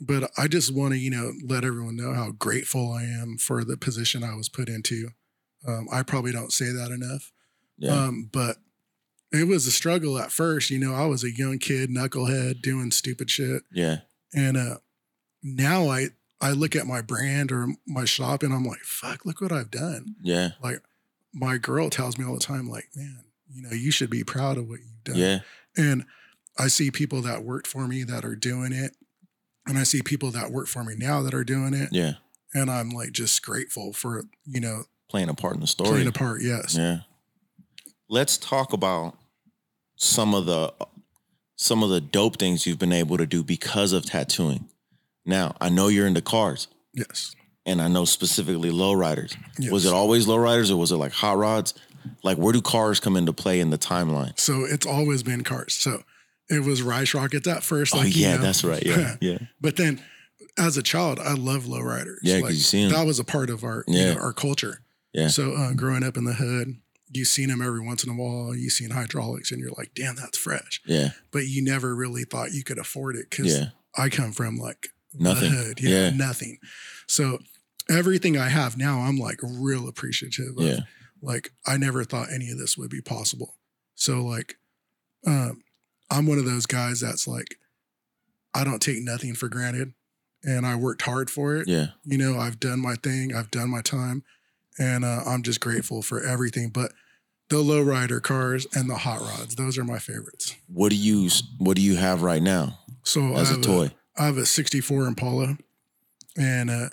but I just want to, you know, let everyone know how grateful I am for the position I was put into. Um, I probably don't say that enough. yeah, Um, but it was a struggle at first. You know, I was a young kid, knucklehead, doing stupid shit. yeah, And uh, now I I look at my brand or my shop and I'm like, fuck, look what I've done. yeah, Like my girl tells me all the time, like, man, you know, you should be proud of what you've done. yeah, And I see people that worked for me that are doing it. And I see people that work for me now that are doing it. yeah. And I'm like just grateful for, you know, Playing a part in the story. playing a part. Yes. Yeah. Let's talk about some of the some of the dope things you've been able to do because of tattooing. Now, I know you're into cars, Yes. and I know specifically lowriders. yes. Was it always lowriders or was it like hot rods? Like where do cars come into play in the timeline? So it's always been cars. So it was Rice Rockets at first. oh Like, you yeah, know. that's right. Yeah. Yeah. But then as a child, I love lowriders. Yeah, like, you seen 'em. that was a part of our you know, our culture. Yeah. So uh, growing up in the hood, you seen them every once in a while. You've seen hydraulics, and you're like, damn, that's fresh. Yeah. But you never really thought you could afford it because Yeah. I come from like Nothing. hood. Yeah, Yeah. nothing. So everything I have now, I'm like real appreciative of. Yeah. Like I never thought any of this would be possible. So like, um, I'm one of those guys that's like, I don't take nothing for granted, and I worked hard for it. Yeah. You know, I've done my thing, I've done my time, and uh, I'm just grateful for everything. But the lowrider cars and the hot rods, those are my favorites. What do you what do you have right now So as a toy? I have a 64 Impala, and uh,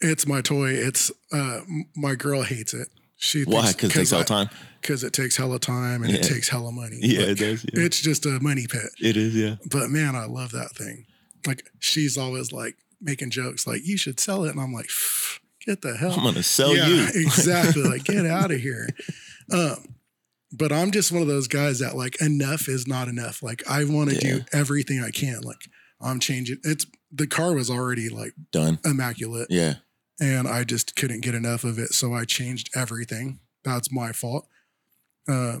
it's my toy. It's uh, my girl hates it. She Why? Because it takes all I- time. because it takes hella time and it Yeah. takes hella money. Yeah, Like, it does. Yeah. It's just a money pit. It is. Yeah. But man, I love that thing. Like she's always like making jokes, like you should sell it, and I'm like, "Pff, get the hell. I'm gonna sell yeah, you. exactly. Like get out of here. Um, but I'm just one of those guys that like enough is not enough. Like I want to Yeah. do everything I can. Like I'm changing. It's the car was already like Done. immaculate, Yeah. and I just couldn't get enough of it. So I changed everything that's my fault. Uh,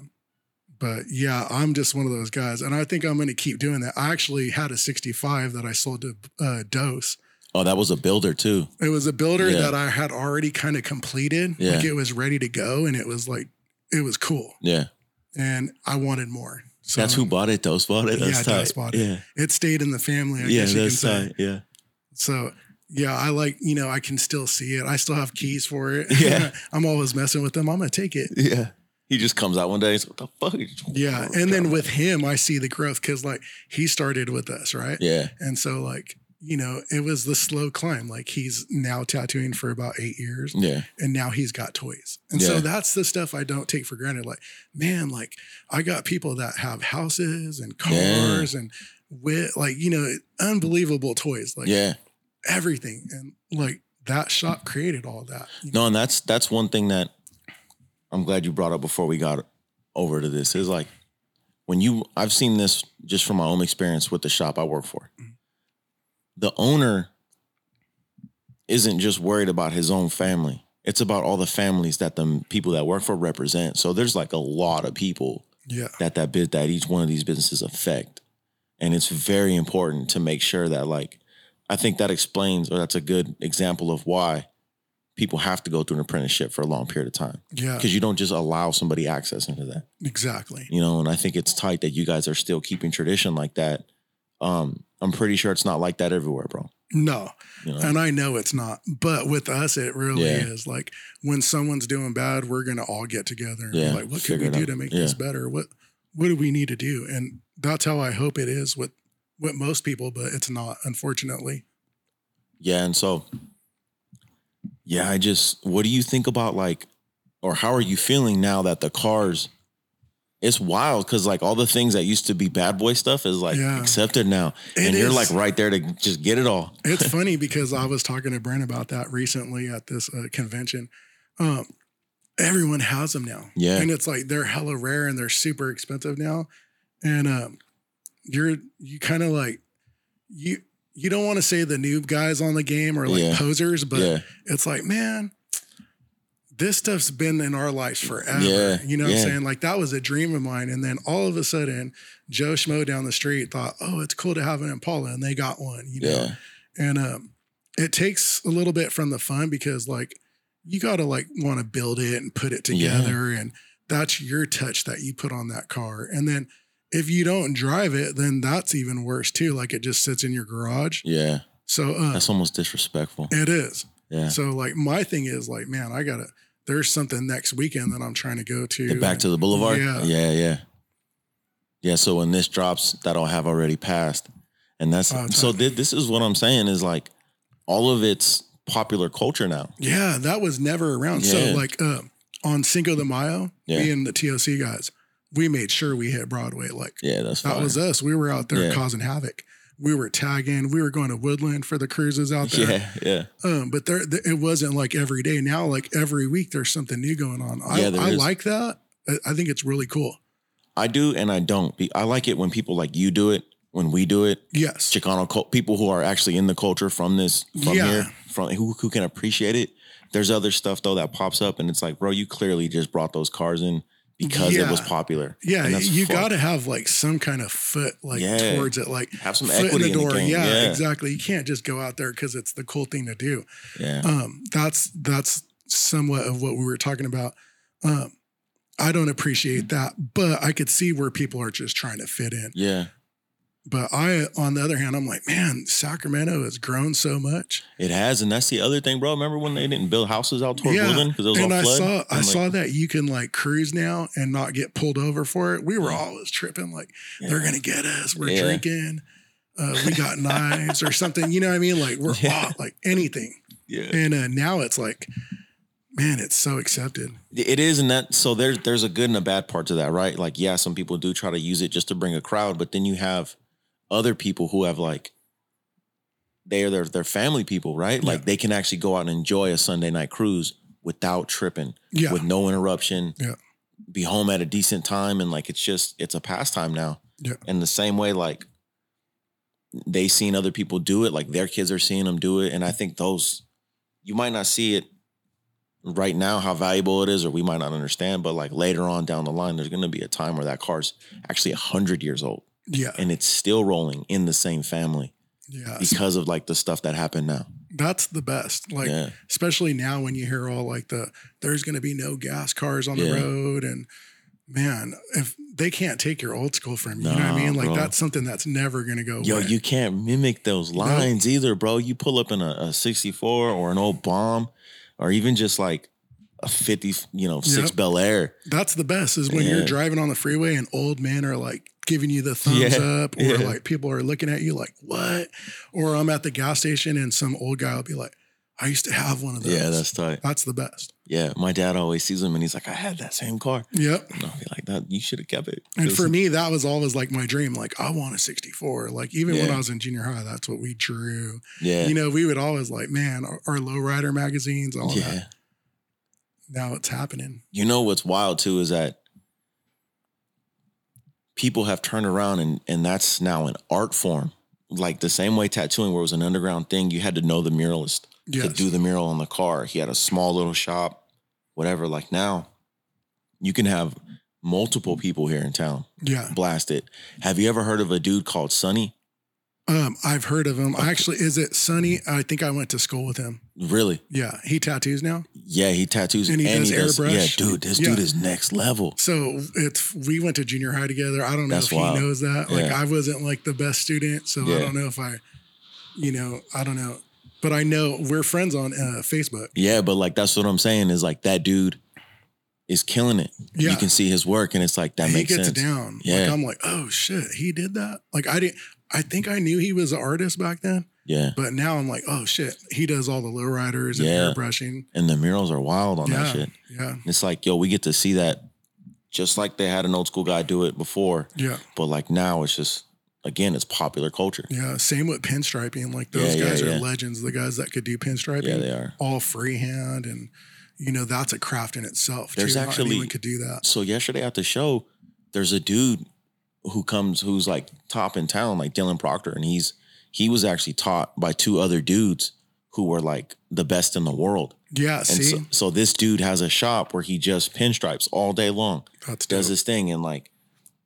but yeah, I'm just one of those guys, and I think I'm going to keep doing that. I actually had a 65 that I sold to uh, Dose. Oh, that was a builder too. It was a builder Yeah. that I had already kind of completed. Yeah. Like it was ready to go, and it was like it was cool, Yeah. and I wanted more. So That's who bought it. Dose bought it. That's Yeah, tight. Dose bought it. Yeah. it stayed in the family. I yeah, guess you can that's say. tight. Yeah. So yeah, I like you know I can still see it. I still have keys for it. Yeah. I'm always messing with them. I'm gonna take it. Yeah. He just comes out one day. He's, what the fuck? Yeah, and then with him, I see the growth because like he started with us, right? Yeah. And so like you know it was the slow climb. Like he's now tattooing for about eight years, Yeah. and now he's got toys. And Yeah. so that's the stuff I don't take for granted. Like man, like I got people that have houses and cars and with like you know unbelievable toys, like yeah. everything, and like that shop created all that. you know? No, and that's that's one thing that I'm glad you brought up before we got over to this is like when you I've seen this just from my own experience with the shop I work for. Mm. The owner isn't just worried about his own family. It's about all the families that the people that work for represent. So there's like a lot of people Yeah. that that bit that each one of these businesses affect and it's very important to make sure that like i think that explains or that's a good example of why people have to go through an apprenticeship for a long period of time Yeah. because you don't just allow somebody access into that Exactly. you know and i think it's tight that you guys are still keeping tradition like that um i'm pretty sure it's not like that everywhere bro No. you know And I know it's not. But with us, it really Yeah. is. Like when someone's doing bad, we're gonna all get together Yeah, like, what can figure we do out. to make Yeah. this better? What what do we need to do? And that's how I hope it is with with most people, but it's not, unfortunately. Yeah, and so yeah, I just what do you think about like or how are you feeling now that the cars it's wild because like all the things that used to be bad boy stuff is like Yeah. accepted now. It and you're like right there to just get it all. It's funny because I was talking to Brent about that recently at this uh, convention. Um, everyone has them now. Yeah. And it's like they're hella rare and they're super expensive now. And um, you're you kind of like you you don't want to say the noob guys on the game or like Yeah. posers, but yeah. it's like, man, this stuff's been in our lives forever. Yeah, You know what yeah. I'm saying? Like that was a dream of mine. And then all of a sudden, Joe Schmo down the street thought, oh, it's cool to have an Impala, and they got one, you know. Yeah. And um, it takes a little bit from the fun because like you gotta like want to build it and put it together, and that's your touch that you put on that car. And then if you don't drive it, then that's even worse too. Like it just sits in your garage. Yeah. So uh, That's almost disrespectful. it is. Yeah. So like my thing is like, man, I gotta. There's something next weekend that I'm trying to go to. Get back to the boulevard. Yeah. Yeah, yeah. Yeah, so when this drops, that'll have already passed. And that's Oh, so thi- this is what I'm saying is like all of it's popular culture now. Yeah, that was never around. So like uh, on Cinco de Mayo, Yeah. me and the TOC guys, we made sure we hit Broadway. Like Yeah, that's that fine. was us. We were out there Yeah. causing havoc. We were tagging. We were going to Woodland for the cruises out there. Yeah, yeah. Um, but there, it wasn't like every day. Now, like every week, there's something new going on. I, Yeah, I is. like that. I, I think it's really cool. I do and I don't. I like it when people like you do it, when we do it. Yes. Chicano cult, people who are actually in the culture from this, from Yeah. here, from who, who can appreciate it. There's other stuff though that pops up, and it's like, bro, you clearly just brought those cars in because it was popular. Yeah, you got to have like some kind of foot like Yeah. towards it, like have some foot in the door. game. yeah, yeah, exactly. You can't just go out there because it's the cool thing to do. yeah. um, that's that's somewhat of what we were talking about. Um, I don't appreciate that, but I could see where people are just trying to fit in. yeah. But I, on the other hand, I'm like, man, Sacramento has grown so much. It has, and that's the other thing, bro. Remember when they didn't build houses out toward Woodland because it was and all I flood? saw I I'm like, saw that you can like cruise now and not get pulled over for it. We were always tripping like they're gonna get us. We're Yeah. drinking. Uh, we got knives or something. You know what I mean? Like we're Yeah. off, like anything. Yeah. And uh, now it's like, man, it's so accepted. It is, and that so there's there's a good and a bad part to that, right? Like, yeah, some people do try to use it just to bring a crowd, but then you have other people who have like they are their their family people, right? Like they can actually go out and enjoy a Sunday night cruise without tripping, Yeah. with no interruption. Yeah. Be home at a decent time, and like it's just it's a pastime now. Yeah. And the same way, like they seen other people do it, like their kids are seeing them do it, and I think those you might not see it right now how valuable it is, or we might not understand, but like later on down the line, there's going to be a time where that car's actually a 100 years old Yeah. and it's still rolling in the same family Yeah. because of like the stuff that happened now. That's the best. Like, yeah. especially now when you hear all like the there's going to be no gas cars on the road and man if they can't take your old school from you you know what i mean like bro. that's something that's never going to go Yo, away you can't mimic those lines either, bro. You pull up in a, a 64 or an old bomb or even just like a 50, you know, six Yep. Bel Air. that's the best is when you're driving on the freeway and old men are like giving you the thumbs Yeah, up or yeah. like people are looking at you like what or i'm at the gas station and some old guy will be like i used to have one of those Yeah, that's tight. that's the best Yeah, my dad always sees them and he's like, I had that same car. yep And I'll be like, that you should have kept it. And for me, that was always like my dream. Like, I want a 64. Like, even when I was in junior high, that's what we drew. yeah, You know, we would always like, man, our, our lowrider magazines, all yeah. that. Now it's happening. You know what's wild too is that people have turned around and and that's now an art form. Like the same way tattooing, where it was an underground thing, you had to know the muralist Yes. to do the mural on the car. He had a small little shop, whatever. Like now, you can have multiple people here in town yeah. blast it. Have you ever heard of a dude called Sonny? Um, I've heard of him. I actually, is it Sonny? I think I went to school with him. Really? Yeah. He tattoos now. Yeah, he tattoos And he does airbrush? Yeah, dude, this Yeah. dude is next level. So it's, we went to junior high together. I don't know That's if wild. he knows that. Like, Yeah. I wasn't like the best student. So I don't know if I, you know, I don't know. But I know we're friends on uh, Facebook. Yeah, but like that's what I'm saying is like that dude is killing it. Yeah. You can see his work and it's like that he makes gets sense. down. Like Yeah. I'm like, oh shit, he did that. Like I didn't. I think I knew he was an artist back then, Yeah. but now I'm like, oh shit, he does all the lowriders and Yeah. airbrushing. And the murals are wild on yeah, that shit. yeah, It's like, yo, we get to see that just like they had an old school guy do it before. yeah, But like now it's just again, it's popular culture. yeah. Same with pinstriping. Like those Yeah, guys are legends. The guys that could do pinstriping, Yeah, they are. all freehand, and you know that's a craft in itself. There's too. Not actually- anyone could do that. So yesterday at the show, there's a dude who comes who's like top in town, like Dylan Proctor, and he's he was actually taught by two other dudes who were like the best in the world. Yeah, And see, so, so this dude has a shop where he just pinstripes all day long, that's does dope. his thing, and like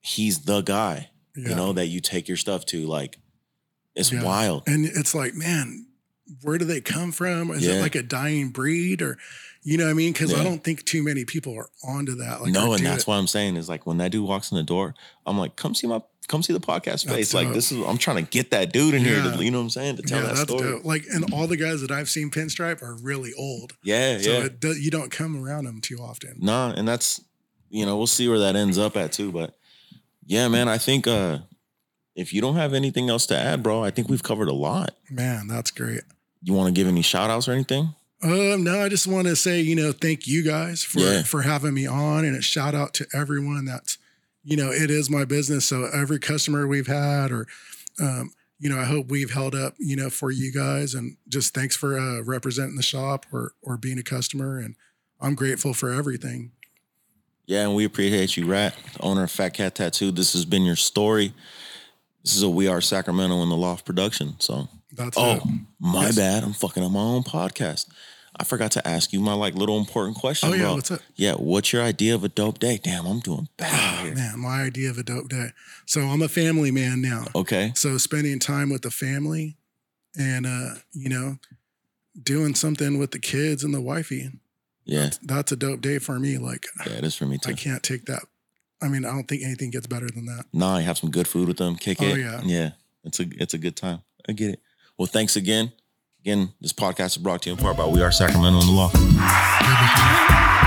he's the guy, Yeah. you know, that you take your stuff to. Like it's Yeah. wild. And it's like, man, where do they come from? Is Yeah. it like a dying breed or, you know what I mean? Because I don't think too many people are onto that. Like, no, and that's it. what I'm saying is like when that dude walks in the door, I'm like, come see my, come see the podcast space. Like this is, I'm trying to get that dude in here Yeah. to, you know what I'm saying, to tell yeah, that story. dope. Like, and all the guys that I've seen pinstripe are really old. Yeah, So yeah. it do, you don't come around them too often. Nah, and that's you know, we'll see where that ends up at too. But yeah, man, I think uh if you don't have anything else to add, bro, I think we've covered a lot. Man, that's great. You want to give any shout outs or anything? Um, no, I just want to say, you know, thank you guys for Yeah. for having me on, and a shout out to everyone that's, you know, it is my business. So every customer we've had, or, um, you know, I hope we've held up, you know, for you guys, and just thanks for uh, representing the shop or or being a customer, and I'm grateful for everything. Yeah, and we appreciate you, Rat, owner of Fat Cat Tattoo. This has been your story. This is a We Are Sacramento in the Loft production. So, That's oh, it. my Yes. bad. I'm fucking up my own podcast. I forgot to ask you my like little important question, Oh yeah, bro. what's up? Yeah, what's your idea of a dope day? Damn, I'm doing bad Oh, man, my idea of a dope day. So I'm a family man now. Okay. So spending time with the family and uh, you know, doing something with the kids and the wifey. Yeah. That's a dope day for me. Like Yeah, it is for me too. I can't take that. I mean, I don't think anything gets better than that. Nah, you have some good food with them. Kick Oh, it. yeah. Yeah. It's a it's a good time. I get it. Well, thanks again. Again, this podcast is brought to you in part by We Are Sacramento in the Loft.